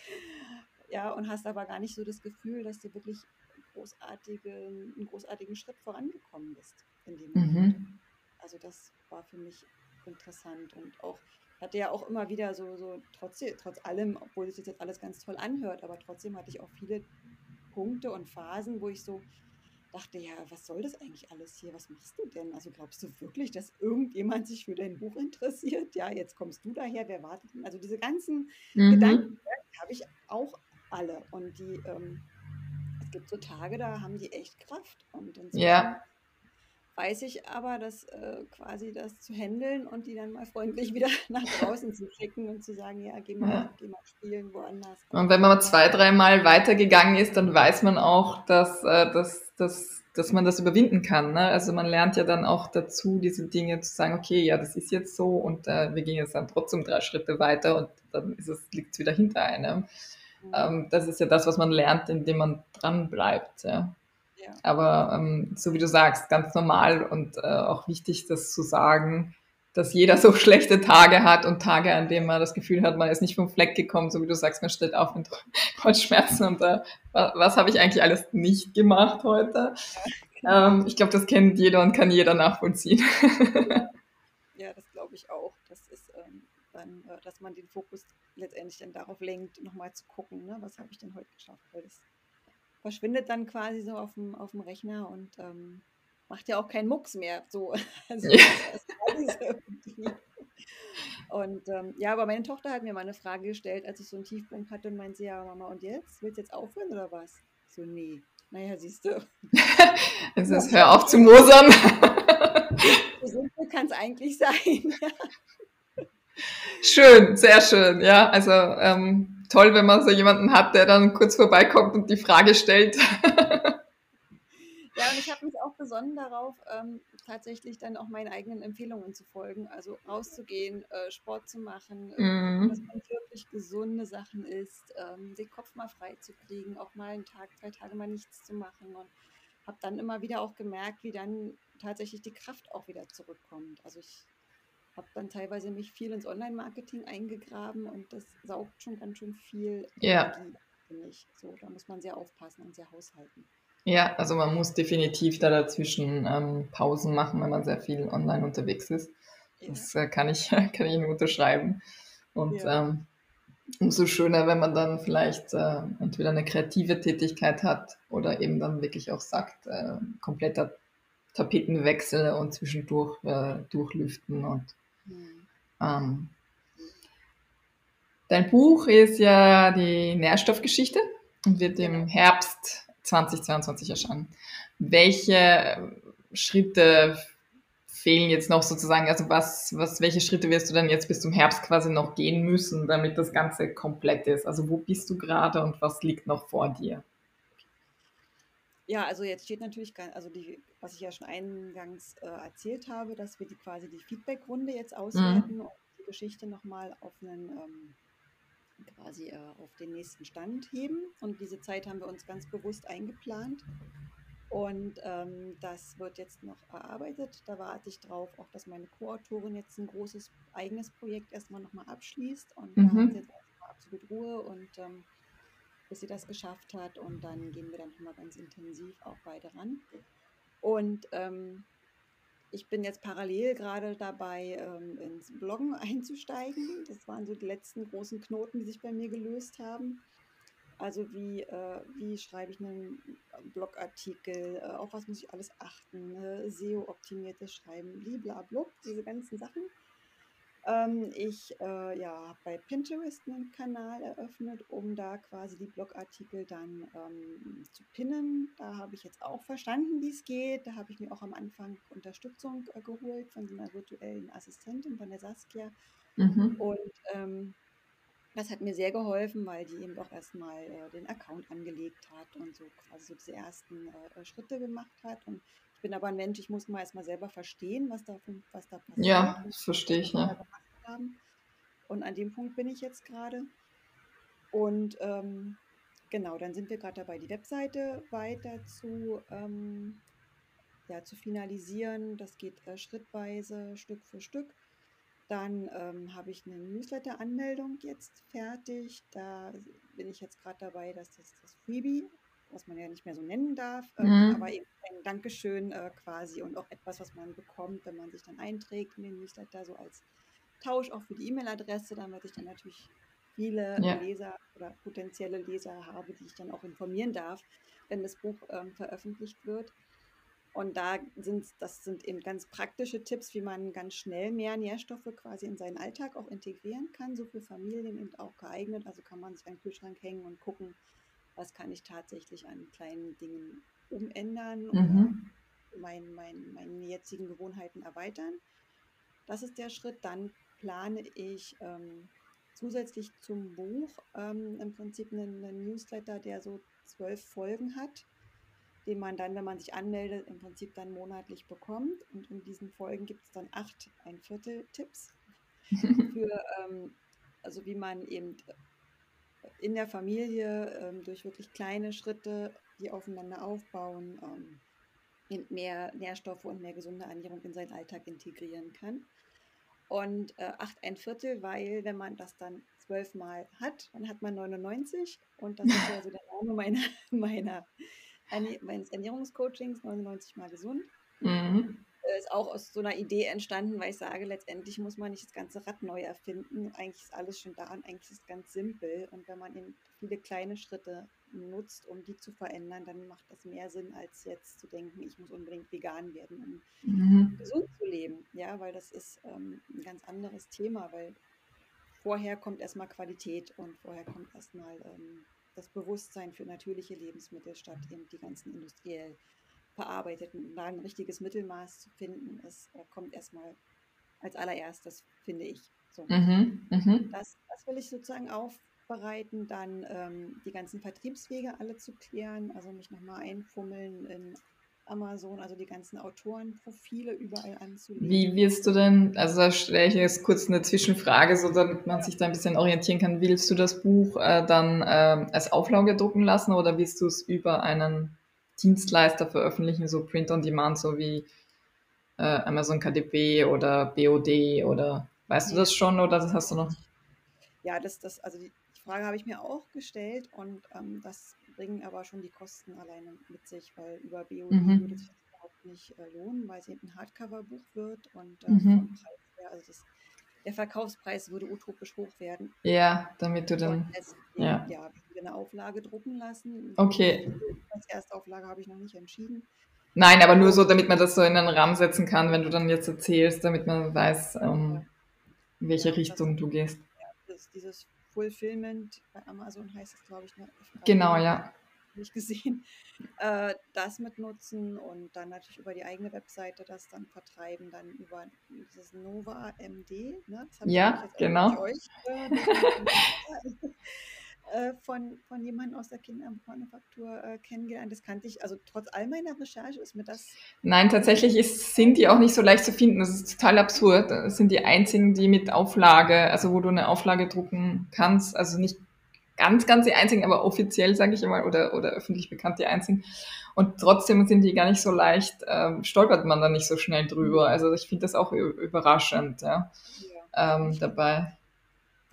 ja, und hast aber gar nicht so das Gefühl, dass du wirklich großartige, einen großartigen Schritt vorangekommen bist in dem Moment. Mhm. Also das war für mich interessant und auch hatte ja auch immer wieder so, so trotz, trotz allem, obwohl sich das jetzt alles ganz toll anhört, aber trotzdem hatte ich auch viele Punkte und Phasen, wo ich so dachte, ja, was soll das eigentlich alles hier? Was machst du denn? Also glaubst du wirklich, dass irgendjemand sich für dein Buch interessiert? Ja, jetzt kommst du daher, wer wartet denn? Also diese ganzen mhm. Gedanken habe ich auch alle. Und die, ähm, es gibt so Tage, da haben die echt Kraft. Und ja weiß ich aber, dass äh, quasi das zu handeln und die dann mal freundlich wieder nach draußen zu schicken und zu sagen, ja, geh mal, ja. Geh mal spielen woanders. Und wenn man zwei, dreimal weitergegangen ist, dann weiß man auch, dass, äh, dass, dass, dass man das überwinden kann. Ne? Also man lernt ja dann auch dazu, diese Dinge zu sagen, okay, ja, das ist jetzt so und äh, wir gehen jetzt dann trotzdem drei Schritte weiter und dann liegt es wieder hinter einem. Mhm. Ähm, das ist ja das, was man lernt, indem man dran bleibt. Ja. Aber ähm, so wie du sagst, ganz normal und äh, auch wichtig, das zu sagen, dass jeder so schlechte Tage hat und Tage, an denen man das Gefühl hat, man ist nicht vom Fleck gekommen, so wie du sagst, man steht auf mit Kreuzschmerzen und äh, was, was habe ich eigentlich alles nicht gemacht heute? Ähm, ich glaube, das kennt jeder und kann jeder nachvollziehen. ja, das glaube ich auch. Das ist ähm, dann, äh, dass man den Fokus letztendlich dann darauf lenkt, nochmal zu gucken, ne, was habe ich denn heute geschafft, weil das verschwindet dann quasi so auf dem, auf dem Rechner und ähm, macht ja auch keinen Mucks mehr. So. Also, ja. und ähm, ja, aber meine Tochter hat mir mal eine Frage gestellt, als ich so einen Tiefpunkt hatte und meinte, ja, Mama, und jetzt? Willst du jetzt aufhören oder was? So, nee. Naja, siehst du. es ist, hör auf zu mosern. so simpel kann es eigentlich sein. schön, sehr schön, ja. Also ähm, toll, wenn man so jemanden hat, der dann kurz vorbeikommt und die Frage stellt. Ja, und ich habe mich auch besonnen darauf, ähm, tatsächlich dann auch meinen eigenen Empfehlungen zu folgen. Also rauszugehen, äh, Sport zu machen, äh, mm. dass man wirklich gesunde Sachen isst, ähm, den Kopf mal frei zu kriegen, auch mal einen Tag, zwei Tage mal nichts zu machen. Und habe dann immer wieder auch gemerkt, wie dann tatsächlich die Kraft auch wieder zurückkommt. Also ich habe dann teilweise mich viel ins Online-Marketing eingegraben und das saugt schon ganz schön viel ja. Energie, finde ich. So, da muss man sehr aufpassen und sehr haushalten. Ja, also man muss definitiv da dazwischen ähm, Pausen machen, wenn man sehr viel online unterwegs ist. Ja. Das äh, kann, ich, kann ich nur unterschreiben. Und ja. ähm, umso schöner, wenn man dann vielleicht äh, entweder eine kreative Tätigkeit hat oder eben dann wirklich auch sagt, äh, kompletter Tapetenwechsel und zwischendurch äh, durchlüften und. Ähm, Dein Buch ist ja die Nährstoffgeschichte und wird im. Herbst 2022 erscheinen. Welche Schritte fehlen jetzt noch sozusagen? Also was, was, welche Schritte wirst du dann jetzt bis zum Herbst quasi noch gehen müssen, damit das Ganze komplett ist? Also wo bist du gerade und was liegt noch vor dir? Ja, also jetzt steht natürlich, also die, was ich ja schon eingangs äh, erzählt habe, dass wir die quasi die Feedbackrunde jetzt mhm. auswerten mhm. und die Geschichte nochmal auf einen ähm, quasi äh, auf den nächsten Stand heben. Und diese Zeit haben wir uns ganz bewusst eingeplant. Und ähm, das wird jetzt noch erarbeitet. Da warte ich drauf, auch dass meine Co-Autorin jetzt ein großes eigenes Projekt erstmal nochmal abschließt. Und mhm. da hat sie jetzt erstmal absolut Ruhe und ähm, bis sie das geschafft hat. Und dann gehen wir dann nochmal ganz intensiv auch weiter ran. Und ähm, ich bin jetzt parallel gerade dabei, ähm, ins Bloggen einzusteigen. Das waren so die letzten großen Knoten, die sich bei mir gelöst haben. Also wie, äh, wie schreibe ich einen Blogartikel, äh, auf was muss ich alles achten, äh, SEO-optimiertes Schreiben, blablabla, diese ganzen Sachen. Ähm, ich äh, ja, habe bei Pinterest einen Kanal eröffnet, um da quasi die Blogartikel dann ähm, zu pinnen. Da habe ich jetzt auch verstanden, wie es geht. Da habe ich mir auch am Anfang Unterstützung äh, geholt von so einer virtuellen Assistentin, von der Saskia. Mhm. Und ähm, das hat mir sehr geholfen, weil die eben auch erstmal äh, den Account angelegt hat und so quasi so diese ersten äh, Schritte gemacht hat. Und bin aber ein Mensch, ich muss mal erstmal selber verstehen, was da, was da passiert. Ja, das verstehe ich. Ne? Und an dem Punkt bin ich jetzt gerade. Und ähm, genau, dann sind wir gerade dabei, die Webseite weiter zu, ähm, ja, zu finalisieren. Das geht äh, schrittweise, Stück für Stück. Dann ähm, habe ich eine Newsletter-Anmeldung jetzt fertig. Da bin ich jetzt gerade dabei, dass das, das Freebie was man ja nicht mehr so nennen darf, ähm, mhm. aber eben ein Dankeschön äh, quasi und auch etwas, was man bekommt, wenn man sich dann einträgt in den Newsletter, so als Tausch auch für die E-Mail-Adresse, damit ich dann natürlich viele ja. Leser oder potenzielle Leser habe, die ich dann auch informieren darf, wenn das Buch ähm, veröffentlicht wird. Und da sind, das sind eben ganz praktische Tipps, wie man ganz schnell mehr Nährstoffe quasi in seinen Alltag auch integrieren kann, so für Familien eben auch geeignet. Also kann man sich an den Kühlschrank hängen und gucken, was kann ich tatsächlich an kleinen Dingen umändern mhm. oder mein, mein, meine jetzigen Gewohnheiten erweitern. Das ist der Schritt. Dann plane ich ähm, zusätzlich zum Buch ähm, im Prinzip einen, einen, Newsletter, der so zwölf Folgen hat, den man dann, wenn man sich anmeldet, im Prinzip dann monatlich bekommt. Und in diesen Folgen gibt es dann acht ein Viertel Tipps für, ähm, also wie man eben in der Familie ähm, durch wirklich kleine Schritte, die aufeinander aufbauen, ähm, mehr Nährstoffe und mehr gesunde Ernährung in seinen Alltag integrieren kann. Und äh, acht ein Viertel, weil wenn man das dann zwölfmal hat, dann hat man 99 und das ist ja so der Name meiner, meiner, meines Ernährungscoachings, 99 mal gesund. Mhm. Ist auch aus so einer Idee entstanden, weil ich sage, letztendlich muss man nicht das ganze Rad neu erfinden. Eigentlich ist alles schon da und eigentlich ist es ganz simpel. Und wenn man eben viele kleine Schritte nutzt, um die zu verändern, dann macht das mehr Sinn, als jetzt zu denken, ich muss unbedingt vegan werden, um mhm. gesund zu leben. Ja, weil das ist ähm, ein ganz anderes Thema, weil vorher kommt erstmal Qualität und vorher kommt erstmal ähm, das Bewusstsein für natürliche Lebensmittel statt eben die ganzen industriell verarbeiteten. Und da ein richtiges Mittelmaß zu finden, ist, äh, kommt erstmal als allererstes, finde ich. So. Mhm, mh. das, das will ich sozusagen aufbereiten, dann ähm, die ganzen Vertriebswege alle zu klären, also mich nochmal einfummeln in Amazon, also die ganzen Autorenprofile überall anzulegen. Wie wirst du denn, also da stelle ich jetzt kurz eine Zwischenfrage, so damit man sich da ein bisschen orientieren kann. Willst du das Buch äh, dann äh, als Auflage drucken lassen oder willst du es über einen Dienstleister veröffentlichen, so Print on Demand, so wie äh, Amazon KDP oder BOD oder weißt du das schon oder das hast du noch? Ja, das, das, also die Frage habe ich mir auch gestellt und ähm, das bringen aber schon die Kosten alleine mit sich, weil über BOD Mhm. würde sich das überhaupt nicht äh, lohnen, weil es eben ein Hardcover-Buch wird und äh, Mhm. Preis her, also das, der Verkaufspreis würde utopisch hoch werden. Ja, damit du dann. deswegen, Ja. ja, eine Auflage drucken lassen. Okay. Als Erstauflage habe ich noch nicht entschieden. Nein, aber nur so, damit man das so in einen Rahmen setzen kann, wenn du dann jetzt erzählst, damit man weiß, ähm, in welche Ja, das- Richtung du gehst. Das, dieses Fulfillment bei Amazon heißt es, glaube ich, ne? Genau, ja. Nicht gesehen. Äh, das mitnutzen und dann natürlich über die eigene Webseite das dann vertreiben, dann über dieses Nova MD. Ne? Das Ja, genau. euch äh, äh, von, von jemandem aus der Kindermanufaktur äh, kennengelernt. Das kannte ich, also trotz all meiner Recherche ist mir das Nein, tatsächlich ist, sind die auch nicht so leicht zu finden. Das ist total absurd. Das sind die einzigen, die mit Auflage, also wo du eine Auflage drucken kannst, also nicht ganz, ganz die einzigen, aber offiziell, sage ich mal, oder, oder öffentlich bekannt die einzigen. Und trotzdem sind die gar nicht so leicht, ähm, stolpert man da nicht so schnell drüber. Also ich finde das auch überraschend, ja, ja, ähm, dabei.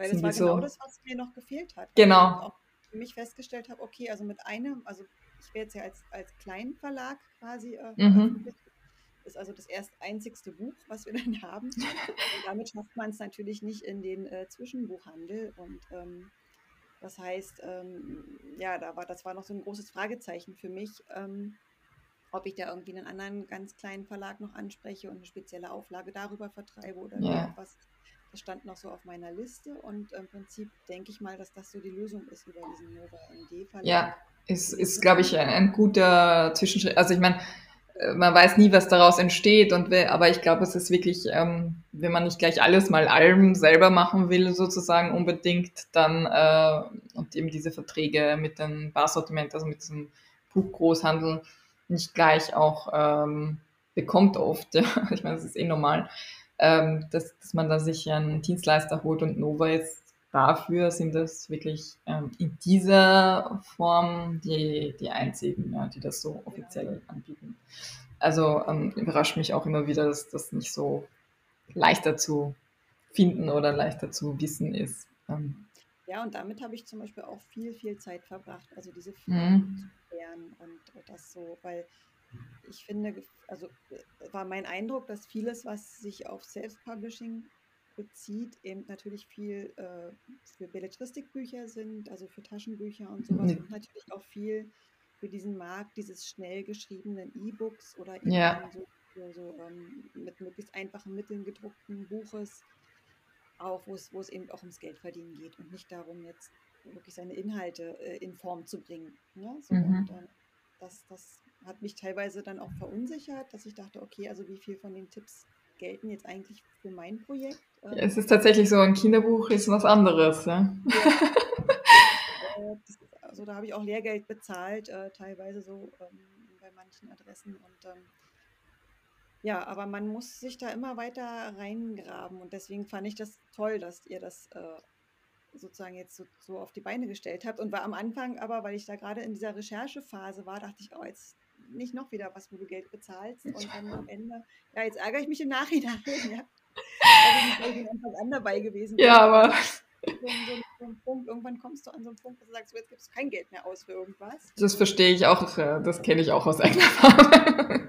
Weil das war genau so- das, was mir noch gefehlt hat. Genau. Für mich festgestellt habe, okay, also mit einem, also ich werde jetzt ja als, als Kleinverlag quasi äh, Mhm. Ist also das erst einzigste Buch, was wir dann haben. Und damit schafft man es natürlich nicht in den äh, Zwischenbuchhandel. Und ähm, das heißt, ähm, ja, da war, das war noch so ein großes Fragezeichen für mich, ähm, ob ich da irgendwie einen anderen ganz kleinen Verlag noch anspreche und eine spezielle Auflage darüber vertreibe oder Ja. irgendwas. Das stand noch so auf meiner Liste und im Prinzip denke ich mal, dass das so die Lösung ist über diesen Nova MD Verlag. Ja, ist, ist glaube ich, ein, ein guter Zwischenschritt. Also ich meine, äh, man weiß nie, was daraus entsteht, und aber ich glaube, es ist wirklich, ähm, wenn man nicht gleich alles mal allem selber machen will, sozusagen unbedingt, dann äh, und eben diese Verträge mit dem Barsortiment, also mit diesem Buchgroßhandel, nicht gleich auch ähm, bekommt oft. Ja, ich meine, das ist eh normal, ähm, dass, dass man da sich einen Dienstleister holt und Nova ist dafür sind das wirklich ähm, in dieser Form die, die einzigen, ja, die das so offiziell anbieten. Also ähm, überrascht mich auch immer wieder, dass das nicht so leichter zu finden oder leichter zu wissen ist. Ähm, Ja, und damit habe ich zum Beispiel auch viel, viel Zeit verbracht, also diese Mhm. Fragen zu klären und das so, weil ich finde, also äh, war mein Eindruck, dass vieles, was sich auf Self-Publishing bezieht, eben natürlich viel äh, für Belletristikbücher sind, also für Taschenbücher und sowas Nee. und natürlich auch viel für diesen Markt dieses schnell geschriebenen E-Books oder eben Ja. so, so, so ähm, mit möglichst einfachen Mitteln gedruckten Buches, auch wo es, wo es eben auch ums Geldverdienen geht und nicht darum, jetzt wirklich seine Inhalte äh, in Form zu bringen. Ne? So, Mhm. und, ähm, das, das hat mich teilweise dann auch verunsichert, dass ich dachte, okay, also wie viel von den Tipps gelten jetzt eigentlich für mein Projekt? Ähm, es ist tatsächlich so, ein Kinderbuch ist was anderes. Ja? Das ist, also da habe ich auch Lehrgeld bezahlt, äh, teilweise so ähm, bei manchen Adressen. Und ähm, ja, aber man muss sich da immer weiter reingraben. Und deswegen fand ich das toll, dass ihr das äh, sozusagen jetzt so, so auf die Beine gestellt habt. Und war am Anfang aber, weil ich da gerade in dieser Recherchephase war, dachte ich, oh, jetzt nicht noch wieder was, wo du Geld bezahlst. Und dann am Ende, ja, jetzt ärgere ich mich im Nachhinein. Ja. Also ich Anfang an dabei gewesen bin. Ja, aber so, so, so ein Punkt, irgendwann kommst du an so einen Punkt, wo du sagst, jetzt gibst du kein Geld mehr aus für irgendwas. das verstehe ich auch, äh, das kenne ich auch aus eigener Erfahrung.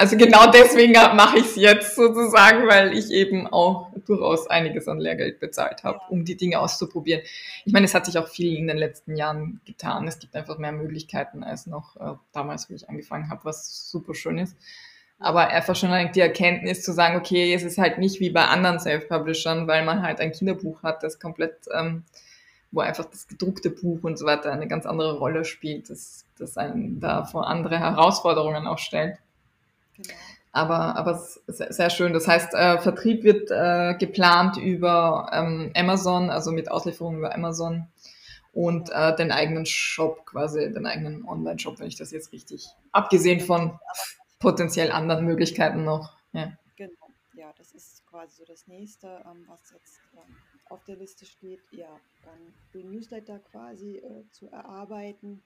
Also genau deswegen mache ich es jetzt sozusagen, weil ich eben auch durchaus einiges an Lehrgeld bezahlt habe, um die Dinge auszuprobieren. Ich meine, es hat sich auch viel in den letzten Jahren getan. Es gibt einfach mehr Möglichkeiten als noch äh, damals, wo ich angefangen habe, was super schön ist. Aber einfach schon die Erkenntnis zu sagen, okay, es ist halt nicht wie bei anderen Self-Publishern, weil man halt ein Kinderbuch hat, das komplett, ähm, wo einfach das gedruckte Buch und so weiter eine ganz andere Rolle spielt, das, das einen da vor andere Herausforderungen auch stellt. Genau. Aber, aber es ist sehr, sehr schön. Das heißt, äh, Vertrieb wird äh, geplant über ähm, Amazon, also mit Auslieferung über Amazon und äh, den eigenen Shop, quasi den eigenen Online-Shop, wenn ich das jetzt richtig, abgesehen von potenziell anderen Möglichkeiten noch. Ja. Genau. Ja, das ist quasi so das nächste, ähm, was jetzt ähm, auf der Liste steht. Ja, dann den Newsletter quasi äh, zu erarbeiten.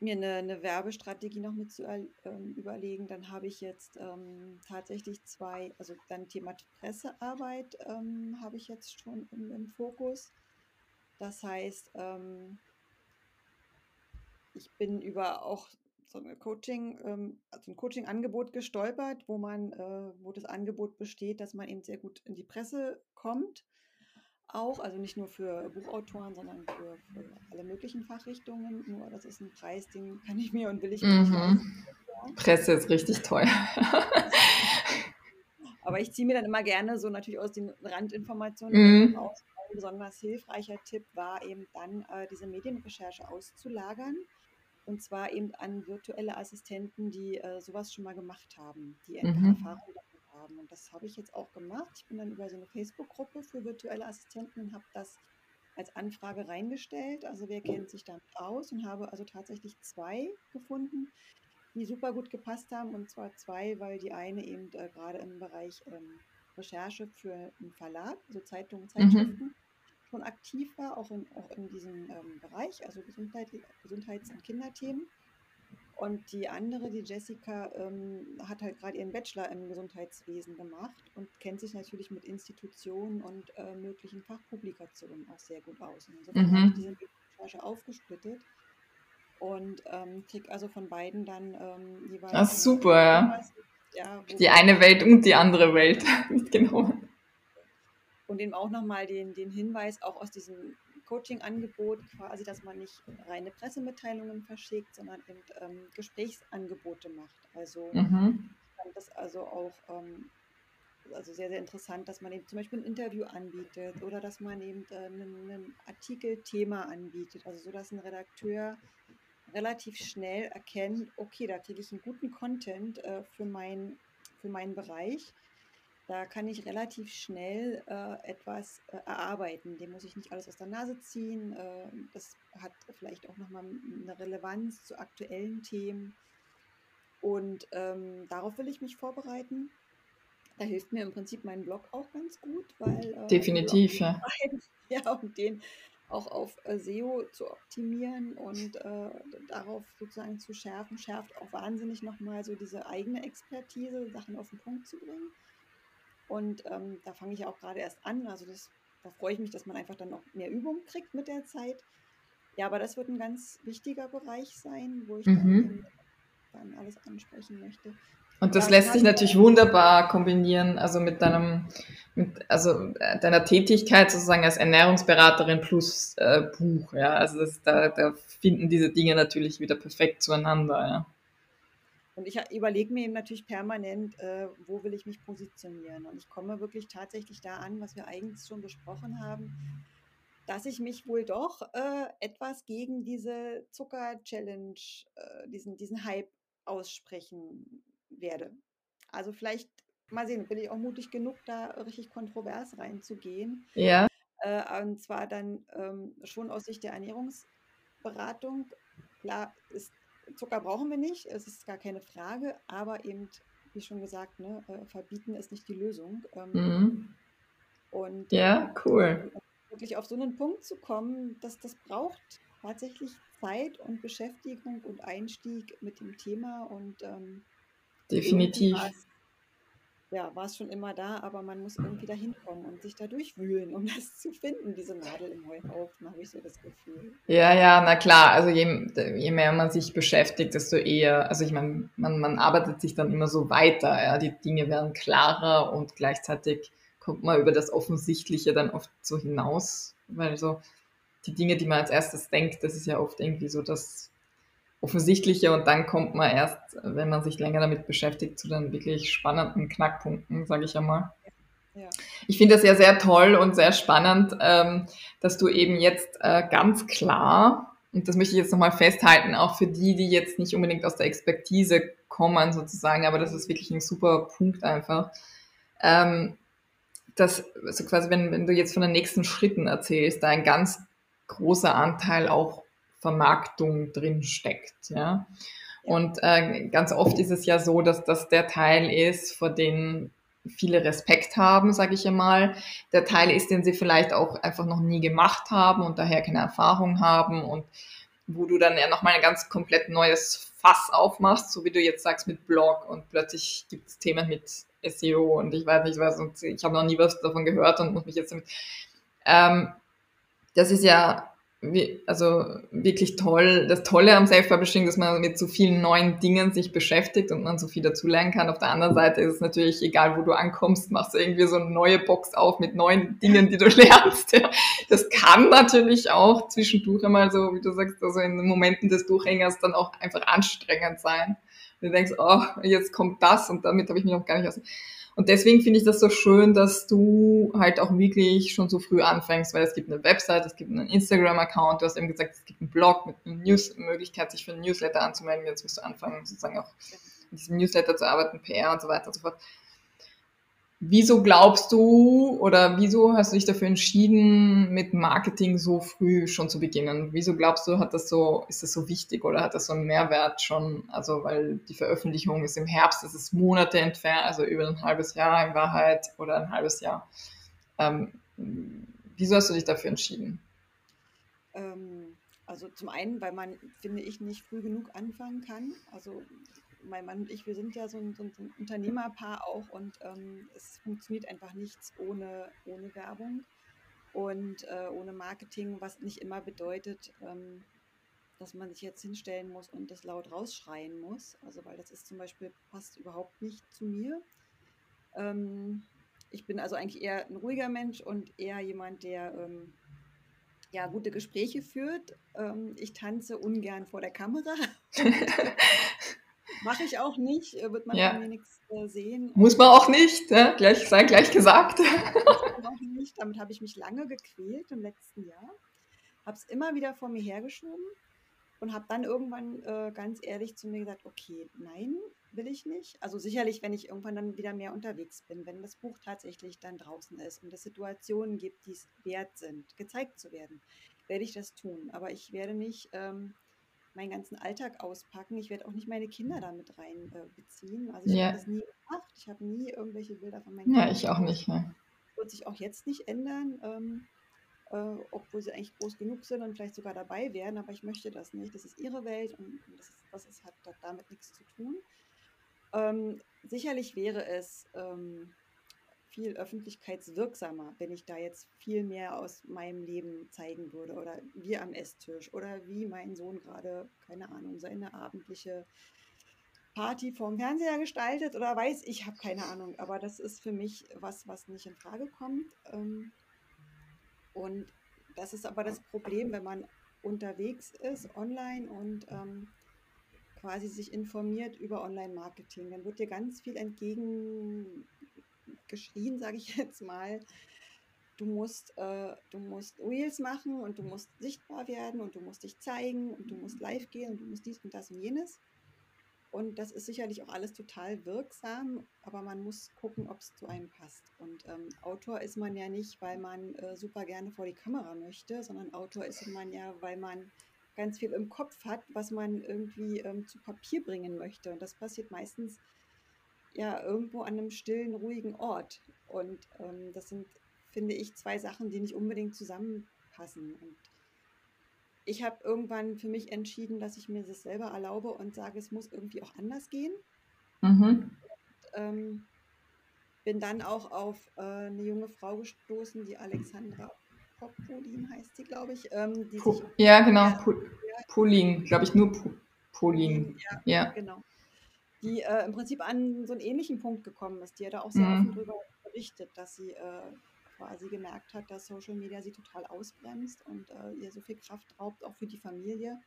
Mir eine, eine Werbestrategie noch mit zu ähm, überlegen. Dann habe ich jetzt ähm, tatsächlich zwei, also dann Thema Pressearbeit ähm, habe ich jetzt schon im, im Fokus. Das heißt, ähm, ich bin über auch so eine Coaching, also ein Coaching-Angebot gestolpert, wo man, äh, wo das Angebot besteht, dass man eben sehr gut in die Presse kommt. Auch, also nicht nur für Buchautoren, sondern für, für alle möglichen Fachrichtungen. Nur das ist ein Preis, den kann ich mir und will ich mir nicht Mhm. Presse ist richtig teuer. Aber ich ziehe mir dann immer gerne so natürlich aus den Randinformationen Mhm. raus. Ein besonders hilfreicher Tipp war eben dann, äh, diese Medienrecherche auszulagern. Und zwar eben an virtuelle Assistenten, die äh, sowas schon mal gemacht haben, die Mhm. Erfahrung haben. Und das habe ich jetzt auch gemacht. Ich bin dann über so eine Facebook-Gruppe für virtuelle Assistenten und habe das als Anfrage reingestellt. Also wer kennt sich damit aus und habe also tatsächlich zwei gefunden, die super gut gepasst haben. Und zwar zwei, weil die eine eben äh, gerade im Bereich ähm, Recherche für einen Verlag, also Zeitungen, Mhm. Zeitschriften, schon aktiv war, auch in, auch in diesem ähm, Bereich, also Gesundheit, Gesundheits- und Kinderthemen. Und die andere, die Jessica, ähm, hat halt gerade ihren Bachelor im Gesundheitswesen gemacht und kennt sich natürlich mit Institutionen und äh, möglichen Fachpublikationen auch sehr gut aus. Und insofern habe ich Mhm. diese Recherche aufgesplittet und ähm, kriege also von beiden dann ähm, jeweils einen super, ja. Ja, Die eine Welt und die andere Welt mitgenommen. und eben auch nochmal den, den Hinweis, auch aus diesem Coaching-Angebot quasi, dass man nicht reine Pressemitteilungen verschickt, sondern eben ähm, Gesprächsangebote macht. Also Mhm. ich fand das also auch ähm, also sehr, sehr interessant, dass man eben zum Beispiel ein Interview anbietet oder dass man eben äh, einen, einen Artikelthema anbietet, also so, dass ein Redakteur relativ schnell erkennt, okay, da kriege ich einen guten Content äh, für, mein, für meinen Bereich. Da kann ich relativ schnell äh, etwas äh, erarbeiten. Dem muss ich nicht alles aus der Nase ziehen. Äh, das hat vielleicht auch nochmal eine Relevanz zu aktuellen Themen. Und ähm, darauf will ich mich vorbereiten. Da hilft mir im Prinzip mein Blog auch ganz gut, weil äh, Definitiv, ja. ja, um den auch auf äh, SEO zu optimieren und äh, darauf sozusagen zu schärfen, schärft auch wahnsinnig nochmal so diese eigene Expertise, Sachen auf den Punkt zu bringen. Und ähm, da fange ich auch gerade erst an. Also das, da freue ich mich, dass man einfach dann noch mehr Übung kriegt mit der Zeit. Ja, aber das wird ein ganz wichtiger Bereich sein, wo ich dann, Mhm. eben dann alles ansprechen möchte. Und das lässt sich gerade- natürlich wunderbar kombinieren, also mit deinem, mit, also äh, deiner Tätigkeit sozusagen als Ernährungsberaterin plus äh, Buch, ja. Also das, da, da finden diese Dinge natürlich wieder perfekt zueinander, ja. Und ich überlege mir eben natürlich permanent, äh, wo will ich mich positionieren. Und ich komme wirklich tatsächlich da an, was wir eigentlich schon besprochen haben, dass ich mich wohl doch äh, etwas gegen diese Zucker-Challenge, äh, diesen, diesen Hype aussprechen werde. Also vielleicht mal sehen, bin ich auch mutig genug, da richtig kontrovers reinzugehen. Ja, Äh, und zwar dann ähm, schon aus Sicht der Ernährungsberatung. Klar, ist, Zucker brauchen wir nicht, es ist gar keine Frage, aber eben, wie schon gesagt, ne, äh, verbieten ist nicht die Lösung. Ähm, mhm. Und ja, cool. wirklich auf so einen Punkt zu kommen, dass das braucht tatsächlich Zeit und Beschäftigung und Einstieg mit dem Thema und ähm, Definitiv. war's- Ja, war es schon immer da, aber man muss irgendwie da hinkommen und sich da durchwühlen, um das zu finden, diese Nadel im Heuhaufen, habe ich so das Gefühl. Ja, ja, na klar. Also je, je mehr man sich beschäftigt, desto eher, also ich meine, man, man arbeitet sich dann immer so weiter. Ja, die Dinge werden klarer und gleichzeitig kommt man über das Offensichtliche dann oft so hinaus, weil so die Dinge, die man als erstes denkt, das ist ja oft irgendwie so das Offensichtliche und dann kommt man erst, wenn man sich länger damit beschäftigt, zu den wirklich spannenden Knackpunkten, sage ich einmal. Ja. Ich finde das ja sehr toll und sehr spannend, ähm, dass du eben jetzt äh, ganz klar, und das möchte ich jetzt nochmal festhalten, auch für die, die jetzt nicht unbedingt aus der Expertise kommen sozusagen, aber das ist wirklich ein super Punkt einfach, ähm, dass also quasi, wenn, wenn du jetzt von den nächsten Schritten erzählst, da ein ganz großer Anteil auch Vermarktung drin steckt, ja. Und äh, ganz oft ist es ja so, dass das der Teil ist, vor dem viele Respekt haben, sage ich einmal. Der Teil ist, den sie vielleicht auch einfach noch nie gemacht haben und daher keine Erfahrung haben und wo du dann ja nochmal ein ganz komplett neues Fass aufmachst, so wie du jetzt sagst mit Blog und plötzlich gibt es Themen mit SEO und ich weiß nicht was und ich habe noch nie was davon gehört und muss mich jetzt damit. Ähm, das ist ja wie, also wirklich toll, das Tolle am Self-Publishing, dass man mit so vielen neuen Dingen sich beschäftigt und man so viel dazulernen kann. Auf der anderen Seite ist es natürlich, egal wo du ankommst, machst du irgendwie so eine neue Box auf mit neuen Dingen, die du lernst. Das kann natürlich auch zwischendurch einmal so, wie du sagst, also in Momenten des Durchhängers dann auch einfach anstrengend sein. Und du denkst, oh, jetzt kommt das und damit habe ich mich noch gar nicht aus. Und deswegen finde ich das so schön, dass du halt auch wirklich schon so früh anfängst, weil es gibt eine Website, es gibt einen Instagram-Account, du hast eben gesagt, es gibt einen Blog mit einer News Möglichkeit, sich für einen Newsletter anzumelden. Jetzt musst du anfangen, sozusagen auch in diesem Newsletter zu arbeiten, PR und so weiter und so fort. Wieso glaubst du oder wieso hast du dich dafür entschieden, mit Marketing so früh schon zu beginnen? Wieso glaubst du, hat das so, ist das so wichtig oder hat das so einen Mehrwert schon? Also, weil die Veröffentlichung ist im Herbst, das ist Monate entfernt, also über ein halbes Jahr in Wahrheit oder ein halbes Jahr. Ähm, wieso hast du dich dafür entschieden? Ähm, also zum einen, weil man, finde ich, nicht früh genug anfangen kann. Also mein Mann und ich, wir sind ja so ein, so ein Unternehmerpaar auch und ähm, es funktioniert einfach nichts ohne, ohne Werbung und äh, ohne Marketing, was nicht immer bedeutet, ähm, dass man sich jetzt hinstellen muss und das laut rausschreien muss. Also weil das ist zum Beispiel, passt überhaupt nicht zu mir. Ähm, ich bin also eigentlich eher ein ruhiger Mensch und eher jemand, der ähm, ja, gute Gespräche führt. Ähm, ich tanze ungern vor der Kamera. Mache ich auch nicht, äh, wird man ja. mir nichts äh, sehen. Muss man auch nicht, ja? gleich, sei gleich gesagt. nicht. Damit habe ich mich lange gequält im letzten Jahr. Habe es immer wieder vor mir hergeschoben und habe dann irgendwann äh, ganz ehrlich zu mir gesagt, okay, nein, will ich nicht. Also sicherlich, wenn ich irgendwann dann wieder mehr unterwegs bin, wenn das Buch tatsächlich dann draußen ist und es Situationen gibt, die es wert sind, gezeigt zu werden, werde ich das tun. Aber ich werde nicht ähm, meinen ganzen Alltag auspacken. Ich werde auch nicht meine Kinder damit reinbeziehen. Äh, also ich yeah. habe das nie gemacht. Ich habe nie irgendwelche Bilder von meinen Kindern. Ja, ich auch nicht. Ne? Wird sich auch jetzt nicht ändern, ähm, äh, obwohl sie eigentlich groß genug sind und vielleicht sogar dabei wären. Aber ich möchte das nicht. Das ist ihre Welt und das, ist, das ist, hat damit nichts zu tun. Ähm, sicherlich wäre es ähm, viel öffentlichkeitswirksamer, wenn ich da jetzt viel mehr aus meinem Leben zeigen würde oder wir am Esstisch oder wie mein Sohn gerade, keine Ahnung, seine abendliche Party vorm Fernseher gestaltet oder weiß, ich habe keine Ahnung, aber das ist für mich was, was nicht in Frage kommt. Ähm, und das ist aber das Problem, wenn man unterwegs ist online und ähm, quasi sich informiert über Online-Marketing. Dann wird dir ganz viel entgegen geschrien, sage ich jetzt mal. Du musst, äh, du musst Reels machen und du musst sichtbar werden und du musst dich zeigen und du musst live gehen und du musst dies und das und jenes. Und das ist sicherlich auch alles total wirksam, aber man muss gucken, ob es zu einem passt. Und ähm, Autor ist man ja nicht, weil man äh, super gerne vor die Kamera möchte, sondern Autor ist man ja, weil man ganz viel im Kopf hat, was man irgendwie ähm, zu Papier bringen möchte. Und das passiert meistens ja irgendwo an einem stillen, ruhigen Ort. Und ähm, das sind, finde ich, zwei Sachen, die nicht unbedingt zusammenpassen. Und ich habe irgendwann für mich entschieden, dass ich mir das selber erlaube und sage, es muss irgendwie auch anders gehen. Mhm. Und, ähm, bin dann auch auf äh, eine junge Frau gestoßen, die Alexandra Popolin heißt sie, glaube ich. Ähm, sich, ja, genau, Polin, glaube ich, nur Polin. Ja, ja, genau die äh, im Prinzip an so einen ähnlichen Punkt gekommen ist. Die hat da auch sehr mhm. offen darüber berichtet, dass sie äh, quasi gemerkt hat, dass Social Media sie total ausbremst und äh, ihr so viel Kraft raubt, auch für die Familie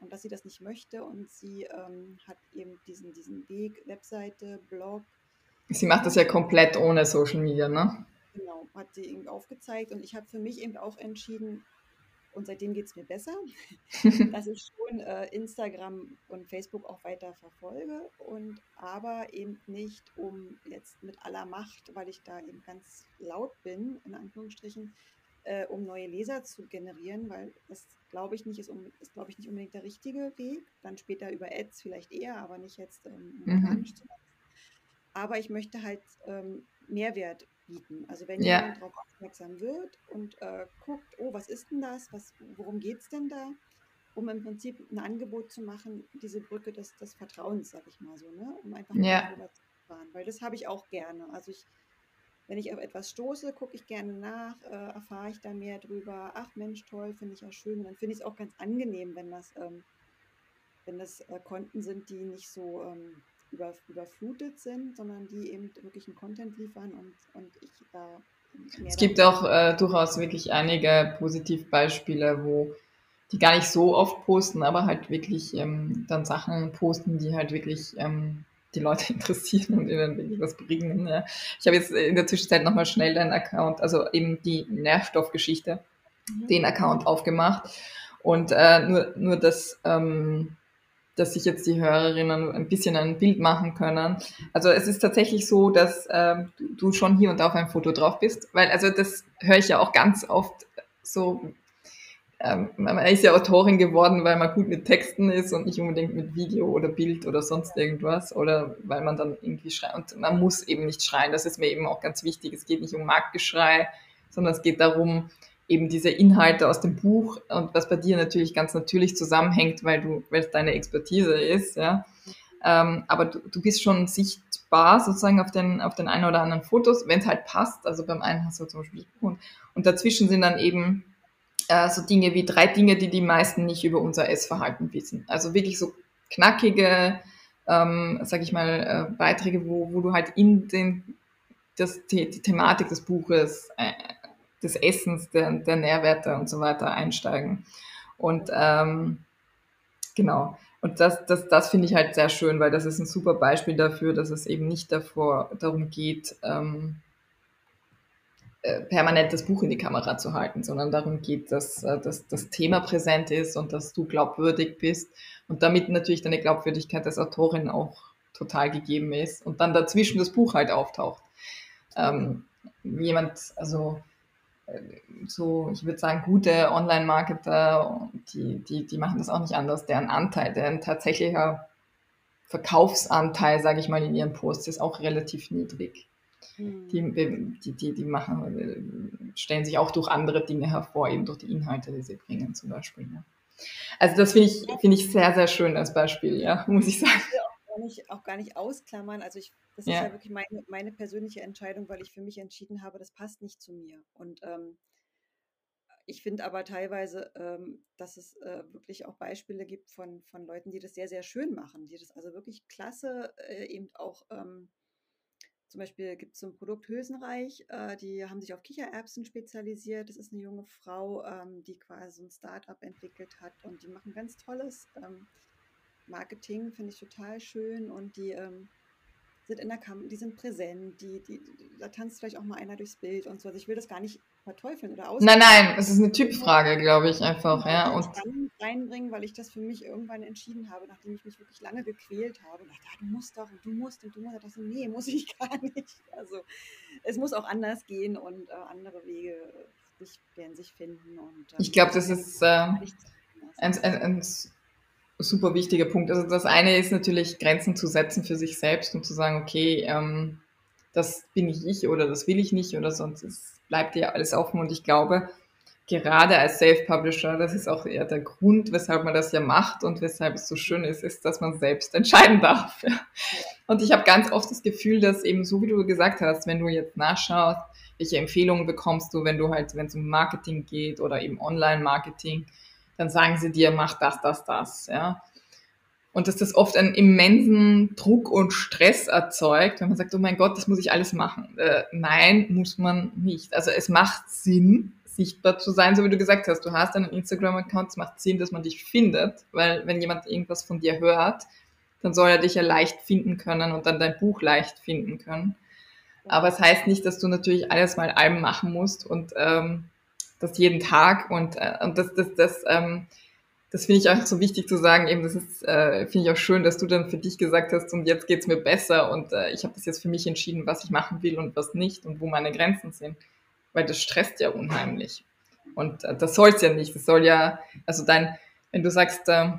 und dass sie das nicht möchte. Und sie ähm, hat eben diesen, diesen Weg, Webseite, Blog. Sie macht das ja komplett ohne Social Media, ne? Genau, hat sie eben aufgezeigt und ich habe für mich eben auch entschieden, und seitdem geht es mir besser, dass ich schon äh, Instagram und Facebook auch weiter verfolge und aber eben nicht um jetzt mit aller Macht, weil ich da eben ganz laut bin, in Anführungsstrichen, äh, um neue Leser zu generieren, weil das glaube ich nicht ist, um, ist glaube ich nicht unbedingt der richtige Weg. Dann später über Ads vielleicht eher, aber nicht jetzt ähm, mhm. zu machen. Aber ich möchte halt ähm, Mehrwert bieten. Also wenn ja. jemand darauf aufmerksam wird und äh, guckt, oh, was ist denn das, was, worum geht es denn da, um im Prinzip ein Angebot zu machen, diese Brücke des, des Vertrauens, sag ich mal so, ne? um einfach ja. darüber zu fahren. Weil das habe ich auch gerne. Also ich wenn ich auf etwas stoße, gucke ich gerne nach, äh, erfahre ich da mehr drüber. Ach Mensch, toll, finde ich ja schön. Und dann finde ich es auch ganz angenehm, wenn das, ähm, wenn das äh, Konten sind, die nicht so ähm, über, überflutet sind, sondern die eben wirklich einen Content liefern und, und ich da es gibt auch äh, durchaus wirklich einige Positivbeispiele, wo die gar nicht so oft posten, aber halt wirklich ähm, dann Sachen posten, die halt wirklich ähm, die Leute interessieren und ihnen wirklich was bringen. Ja. Ich habe jetzt in der Zwischenzeit nochmal schnell den Account, also eben die Nährstoffgeschichte, mhm. den Account aufgemacht. Und äh, nur, nur das, ähm, dass sich jetzt die Hörerinnen ein bisschen ein Bild machen können. Also es ist tatsächlich so, dass ähm, du schon hier und da auf einem Foto drauf bist, weil also das höre ich ja auch ganz oft so. Ähm, man ist ja Autorin geworden, weil man gut mit Texten ist und nicht unbedingt mit Video oder Bild oder sonst irgendwas oder weil man dann irgendwie schreit. Und man muss eben nicht schreien. Das ist mir eben auch ganz wichtig. Es geht nicht um Marktgeschrei, sondern es geht darum, eben diese Inhalte aus dem Buch und was bei dir natürlich ganz natürlich zusammenhängt, weil du, weil es deine Expertise ist, ja. Ähm, aber du, du bist schon sichtbar sozusagen auf den, auf den einen oder anderen Fotos, wenn es halt passt. Also beim einen hast du zum Beispiel und, und dazwischen sind dann eben äh, so Dinge wie drei Dinge, die die meisten nicht über unser Essverhalten wissen. Also wirklich so knackige, ähm, sag ich mal, äh, Beiträge, wo, wo du halt in den, das, die, die Thematik des Buches äh, des Essens, der, der Nährwerte und so weiter einsteigen. Und ähm, genau. Und das, das, das finde ich halt sehr schön, weil das ist ein super Beispiel dafür, dass es eben nicht davor darum geht, ähm, äh, permanent das Buch in die Kamera zu halten, sondern darum geht, dass, äh, dass das Thema präsent ist und dass du glaubwürdig bist und damit natürlich deine Glaubwürdigkeit als Autorin auch total gegeben ist und dann dazwischen das Buch halt auftaucht. Ähm, jemand, also so, ich würde sagen, gute Online-Marketer, die, die, die machen das auch nicht anders. Deren Anteil, deren tatsächlicher Verkaufsanteil, sage ich mal, in ihren Posts ist auch relativ niedrig. Mhm. Die, die, die, die machen, stellen sich auch durch andere Dinge hervor, eben durch die Inhalte, die sie bringen, zum Beispiel. Ja. Also das finde ich, finde ich sehr, sehr schön als Beispiel, ja, muss ich sagen. Auch, nicht, auch gar nicht ausklammern. Also ich das ja. ist ja wirklich meine, meine persönliche Entscheidung, weil ich für mich entschieden habe, das passt nicht zu mir. Und ähm, ich finde aber teilweise, ähm, dass es äh, wirklich auch Beispiele gibt von, von Leuten, die das sehr, sehr schön machen, die das also wirklich klasse äh, eben auch, ähm, zum Beispiel gibt es so ein Produkt Hülsenreich, äh, die haben sich auf Kichererbsen spezialisiert. Das ist eine junge Frau, ähm, die quasi so ein Startup entwickelt hat und die machen ganz tolles ähm, Marketing, finde ich total schön und die ähm, sind in der Kamera, die sind präsent, die, die, da tanzt vielleicht auch mal einer durchs Bild und so. Also ich will das gar nicht verteufeln oder aus. Nein, nein, es ist eine Typfrage, glaube ich, einfach, ja. Und dann reinbringen, weil ich das für mich irgendwann entschieden habe, nachdem ich mich wirklich lange gequält habe. Und dachte, ah, du musst doch und du musst und du musst. Ich dachte, nee, muss ich gar nicht. Also es muss auch anders gehen und äh, andere Wege sich, werden sich finden. Und, ähm, ich glaube, das ist äh, ein, ein, ein super wichtiger Punkt. Also das eine ist natürlich Grenzen zu setzen für sich selbst und zu sagen, okay, ähm, das bin ich ich oder das will ich nicht oder sonst es bleibt ja alles offen und ich glaube, gerade als Self-Publisher, das ist auch eher der Grund, weshalb man das ja macht und weshalb es so schön ist, ist, dass man selbst entscheiden darf. Und ich habe ganz oft das Gefühl, dass eben so wie du gesagt hast, wenn du jetzt nachschaust, welche Empfehlungen bekommst du, wenn du halt, wenn es um Marketing geht oder eben Online-Marketing, dann sagen sie dir, mach das, das, das, ja. Und dass das oft einen immensen Druck und Stress erzeugt, wenn man sagt, oh mein Gott, das muss ich alles machen. Äh, nein, muss man nicht. Also es macht Sinn, sichtbar zu sein, so wie du gesagt hast. Du hast einen Instagram-Account, es macht Sinn, dass man dich findet, weil wenn jemand irgendwas von dir hört, dann soll er dich ja leicht finden können und dann dein Buch leicht finden können. Aber es heißt nicht, dass du natürlich alles mal allem machen musst und ähm, das jeden Tag und, äh, und das, das, das, ähm, das finde ich auch so wichtig zu sagen, eben, das ist, äh, finde ich auch schön, dass du dann für dich gesagt hast, und jetzt geht's mir besser und äh, ich habe das jetzt für mich entschieden, was ich machen will und was nicht und wo meine Grenzen sind. Weil das stresst ja unheimlich. Und äh, das soll's ja nicht. Das soll ja, also dein, wenn du sagst, äh,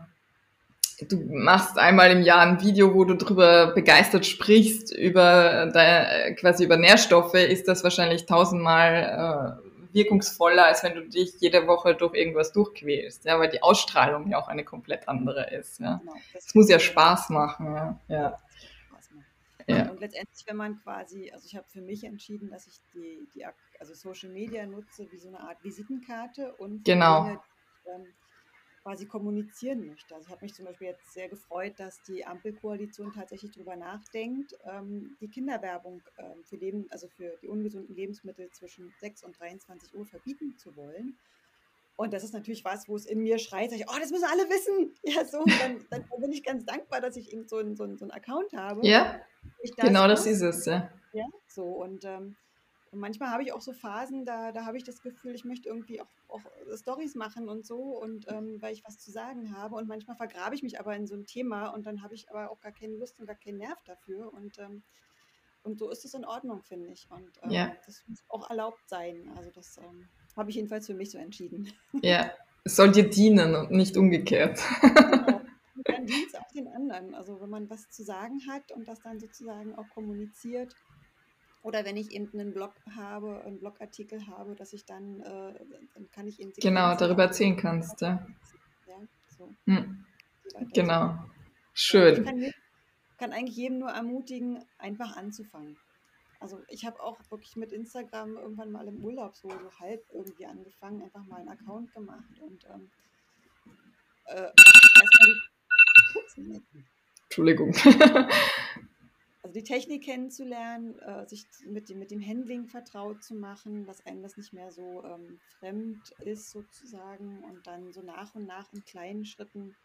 du machst einmal im Jahr ein Video, wo du darüber begeistert sprichst, über deine, quasi über Nährstoffe, ist das wahrscheinlich tausendmal äh, wirkungsvoller, als wenn du dich jede Woche durch irgendwas durchquälst, ja, weil die Ausstrahlung ja auch eine komplett andere ist. Ja. Genau, das, das muss ja Spaß machen. Ja. ja. Ja. Und letztendlich, wenn man quasi, also ich habe für mich entschieden, dass ich die, die also Social Media nutze wie so eine Art Visitenkarte und genau. Dinge, ähm, quasi kommunizieren möchte. Also ich habe mich zum Beispiel jetzt sehr gefreut, dass die Ampelkoalition tatsächlich darüber nachdenkt, ähm, die Kinderwerbung ähm, für Leben, also für die ungesunden Lebensmittel zwischen 6 und 23 Uhr verbieten zu wollen. Und das ist natürlich was, wo es in mir schreit, ich, oh, das müssen alle wissen. Ja, so, dann, dann, bin ich ganz dankbar, dass ich eben so einen so so ein Account habe. Ja, das genau das ist es, ja. Ja, so und ähm, und manchmal habe ich auch so Phasen, da, da habe ich das Gefühl, ich möchte irgendwie auch, auch Stories machen und so, und ähm, weil ich was zu sagen habe. Und manchmal vergrabe ich mich aber in so ein Thema und dann habe ich aber auch gar keine Lust und gar keinen Nerv dafür. Und, ähm, und so ist es in Ordnung, finde ich. Und ähm, ja. das muss auch erlaubt sein. Also das ähm, habe ich jedenfalls für mich so entschieden. Ja, es soll dir dienen und nicht umgekehrt. Genau. Und dann dient es auch den anderen. Also wenn man was zu sagen hat und das dann sozusagen auch kommuniziert, oder wenn ich eben einen Blog habe, einen Blogartikel habe, dass ich dann, äh, dann kann ich ihn Genau, darüber erzählen kannst, ja. ja so. hm. Genau. Schön. Ich kann, kann, eigentlich jedem nur ermutigen, einfach anzufangen. Also ich habe auch wirklich mit Instagram irgendwann mal im Urlaub so, so halb irgendwie angefangen, einfach mal einen Account gemacht und ähm, äh, erstmal die Entschuldigung. also die Technik kennenzulernen, äh, sich mit dem, mit dem Handling vertraut zu machen, dass einem das nicht mehr so ähm, fremd ist sozusagen und dann so nach und nach in kleinen Schritten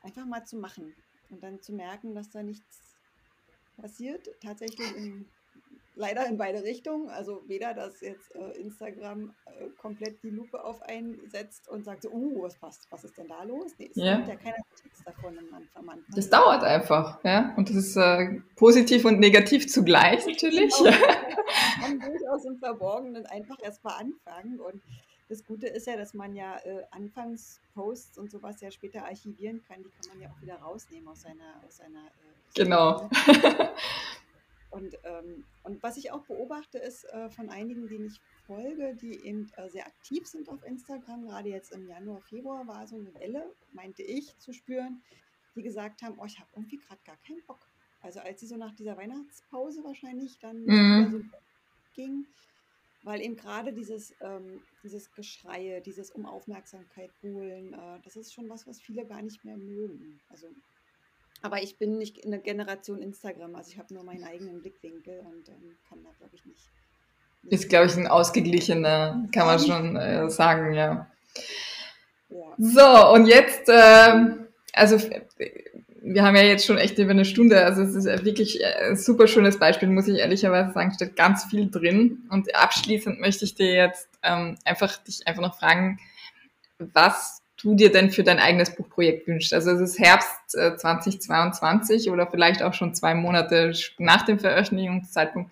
einfach mal zu machen und dann zu merken, dass da nichts passiert, tatsächlich in leider in beide Richtungen. Also weder, dass jetzt äh, Instagram äh, komplett die Lupe auf einen setzt und sagt so, uh, was passt, was ist denn da los? Nee, es ja. gibt ja keiner Notiz davon am Anfang. Das dauert einfach, ja. Und das ist äh, positiv und negativ zugleich natürlich. Man kann durchaus im Verborgenen einfach erstmal anfangen und das Gute ist ja, dass man ja äh, Anfangsposts und sowas ja später archivieren kann. Die kann man ja auch wieder rausnehmen aus seiner, aus seiner äh, Genau. Und, ähm, und was ich auch beobachte, ist äh, von einigen, denen ich folge, die eben äh, sehr aktiv sind auf Instagram, gerade jetzt im Januar, Februar war so eine Welle, meinte ich, zu spüren, die gesagt haben, oh, ich habe irgendwie gerade gar keinen Bock. Also als sie so nach dieser Weihnachtspause wahrscheinlich dann mhm. so ging, weil eben gerade dieses, ähm, dieses Geschreie, dieses um Aufmerksamkeit holen, äh, das ist schon was, was viele gar nicht mehr mögen. Also aber ich bin nicht in der Generation Instagram, also ich habe nur meinen eigenen Blickwinkel und ähm, kann da, glaube ich, nicht. Ist, glaube ich, ein ausgeglichener, kann man schon äh, sagen, ja. ja. So, und jetzt, äh, also wir haben ja jetzt schon echt über eine Stunde, also es ist wirklich ein super schönes Beispiel, muss ich ehrlicherweise sagen, steht ganz viel drin. Und abschließend möchte ich dir jetzt ähm, einfach dich einfach noch fragen, was du dir denn für dein eigenes Buchprojekt wünschst. Also es ist Herbst äh, 2022 oder vielleicht auch schon zwei Monate nach dem Veröffentlichungszeitpunkt.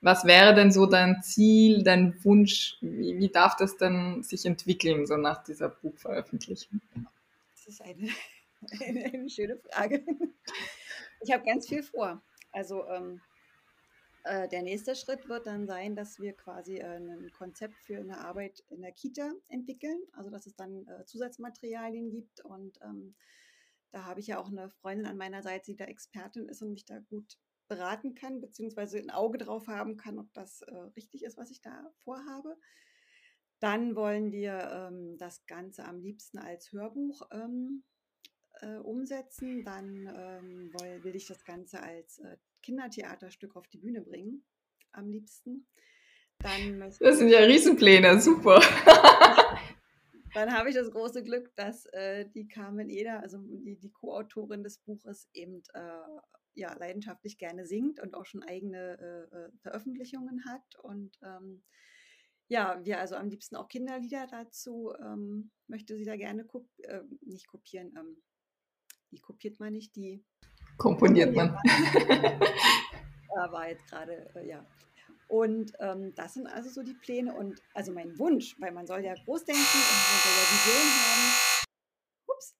Was wäre denn so dein Ziel, dein Wunsch? Wie, wie darf das denn sich entwickeln, so nach dieser Buchveröffentlichung? Das ist eine, eine, eine schöne Frage. Ich habe ganz viel vor. Also ähm, äh, der nächste Schritt wird dann sein, dass wir quasi äh, ein Konzept für eine Arbeit in der Kita entwickeln, also dass es dann äh, Zusatzmaterialien gibt. Und ähm, da habe ich ja auch eine Freundin an meiner Seite, die da Expertin ist und mich da gut beraten kann, beziehungsweise ein Auge drauf haben kann, ob das äh, richtig ist, was ich da vorhabe. Dann wollen wir ähm, das Ganze am liebsten als Hörbuch ähm, äh, umsetzen. Dann ähm, will, will, ich das Ganze als äh, Kindertheaterstück auf die Bühne bringen, am liebsten. Dann das sind ja Riesenpläne, super. Dann habe ich das große Glück, dass äh, die Carmen Eder, also die, die Co-Autorin des Buches, eben äh, ja, leidenschaftlich gerne singt und auch schon eigene äh, äh Veröffentlichungen hat. Und ähm, ja, wir also am liebsten auch Kinderlieder dazu ähm, möchte sie da gerne kop äh, nicht kopieren. Ähm, die kopiert man nicht, die komponiert man. da war jetzt gerade, äh, ja. Und ähm, das sind also so die Pläne und also mein Wunsch, weil man soll ja groß denken und man soll ja Vision haben. Ups.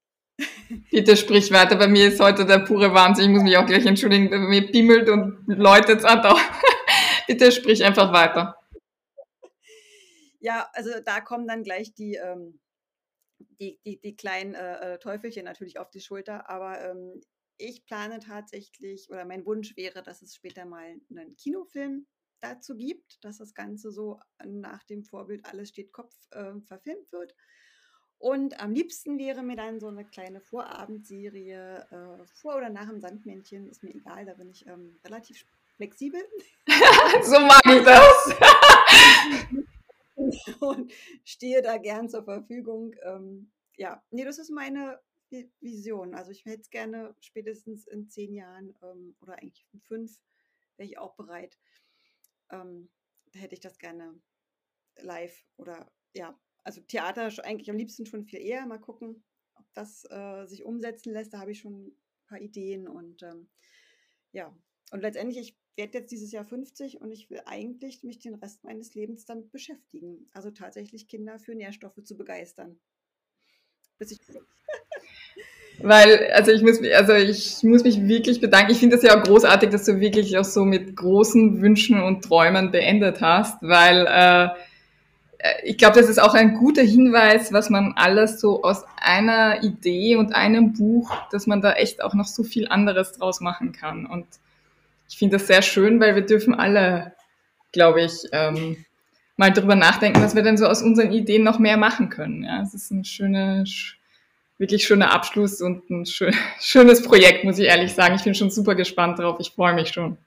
Bitte sprich weiter, bei mir ist heute der pure Wahnsinn. Ich muss mich auch gleich entschuldigen, bei mir bimmelt und läutet es andauernd. Bitte sprich einfach weiter. Ja, also da kommen dann gleich die, ähm, die, die, die kleinen äh, äh Teufelchen natürlich auf die Schulter, aber ähm, ich plane tatsächlich, oder mein Wunsch wäre, dass es später mal einen Kinofilm dazu gibt, dass das Ganze so nach dem Vorbild Alles steht Kopf äh, verfilmt wird. Und am liebsten wäre mir dann so eine kleine Vorabendserie äh, vor oder nach dem Sandmännchen, ist mir egal, da bin ich ähm, relativ flexibel. so mag ich das. und stehe da gern zur Verfügung. Ähm, ja, nee, das ist meine Vision. Also ich hätte es gerne spätestens in zehn Jahren ähm, oder eigentlich in fünf wäre ich auch bereit. Ähm, da hätte ich das gerne live oder ja, also Theater eigentlich am liebsten schon viel eher. Mal gucken, ob das äh, sich umsetzen lässt. Da habe ich schon ein paar Ideen und ähm, ja, und letztendlich, ich werde jetzt dieses Jahr 50 und ich will eigentlich mich den Rest meines Lebens damit beschäftigen. Also tatsächlich Kinder für Nährstoffe zu begeistern. Bis ich Weil, also ich muss, also ich muss mich wirklich bedanken. Ich finde es ja auch großartig, dass du wirklich auch so mit großen Wünschen und Träumen beendet hast, weil äh, ich glaube, das ist auch ein guter Hinweis, was man alles so aus einer Idee und einem Buch, dass man da echt auch noch so viel anderes draus machen kann. Und ich finde das sehr schön, weil wir dürfen alle, glaube ich, ähm, mal drüber nachdenken, was wir denn so aus unseren Ideen noch mehr machen können. Ja, es ist ein schöner, wirklich schöner Abschluss und ein schön, schönes Projekt, muss ich ehrlich sagen. Ich bin schon super gespannt drauf. Ich freue mich schon.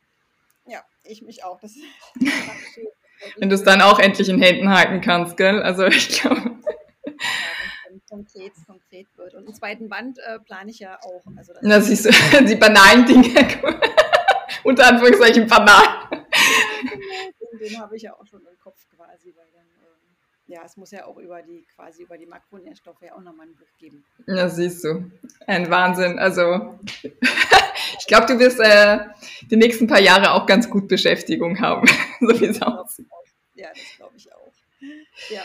Ja, ich mich auch. Das Wenn du es dann auch endlich in Händen halten kannst, gell? Also ich glaube. Ja, konkret, konkret wird. Und einen zweiten Band äh, plane ich ja auch. Also das Na, siehst du, die banalen Dinge. Unter Anführungszeichen banal. Den, den habe ich ja auch schon im Kopf quasi, weil ja, es muss ja auch über die, quasi über die Makronährstoffe ja auch nochmal ein Buch geben. Ja, siehst du. Ein Wahnsinn. Also, ich glaube, du wirst äh, die nächsten paar Jahre auch ganz gut Beschäftigung haben, so wie es aussieht. Ja, das glaube ich auch. Ja.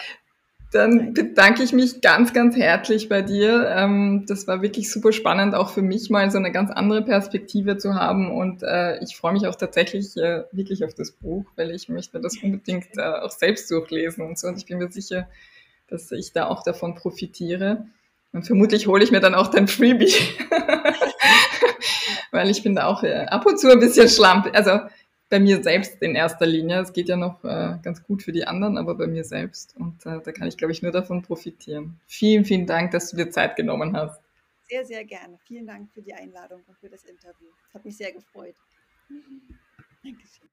Dann bedanke ich mich ganz, ganz herzlich bei dir. Ähm, das war wirklich super spannend, auch für mich mal so eine ganz andere Perspektive zu haben. Und äh, ich freue mich auch tatsächlich äh, wirklich auf das Buch, weil ich möchte das unbedingt äh, auch selbst durchlesen und so. Und ich bin mir sicher, dass ich da auch davon profitiere. Und vermutlich hole ich mir dann auch dein Freebie. weil ich bin da auch ab und zu ein bisschen schlampig. Also bei mir selbst in erster Linie. Es geht ja noch äh, ganz gut für die anderen, aber bei mir selbst. Und äh, da kann ich, glaube ich, nur davon profitieren. Vielen, vielen Dank, dass du dir Zeit genommen hast. Sehr, sehr gerne. Vielen Dank für die Einladung und für das Interview. Es hat mich sehr gefreut. Dankeschön.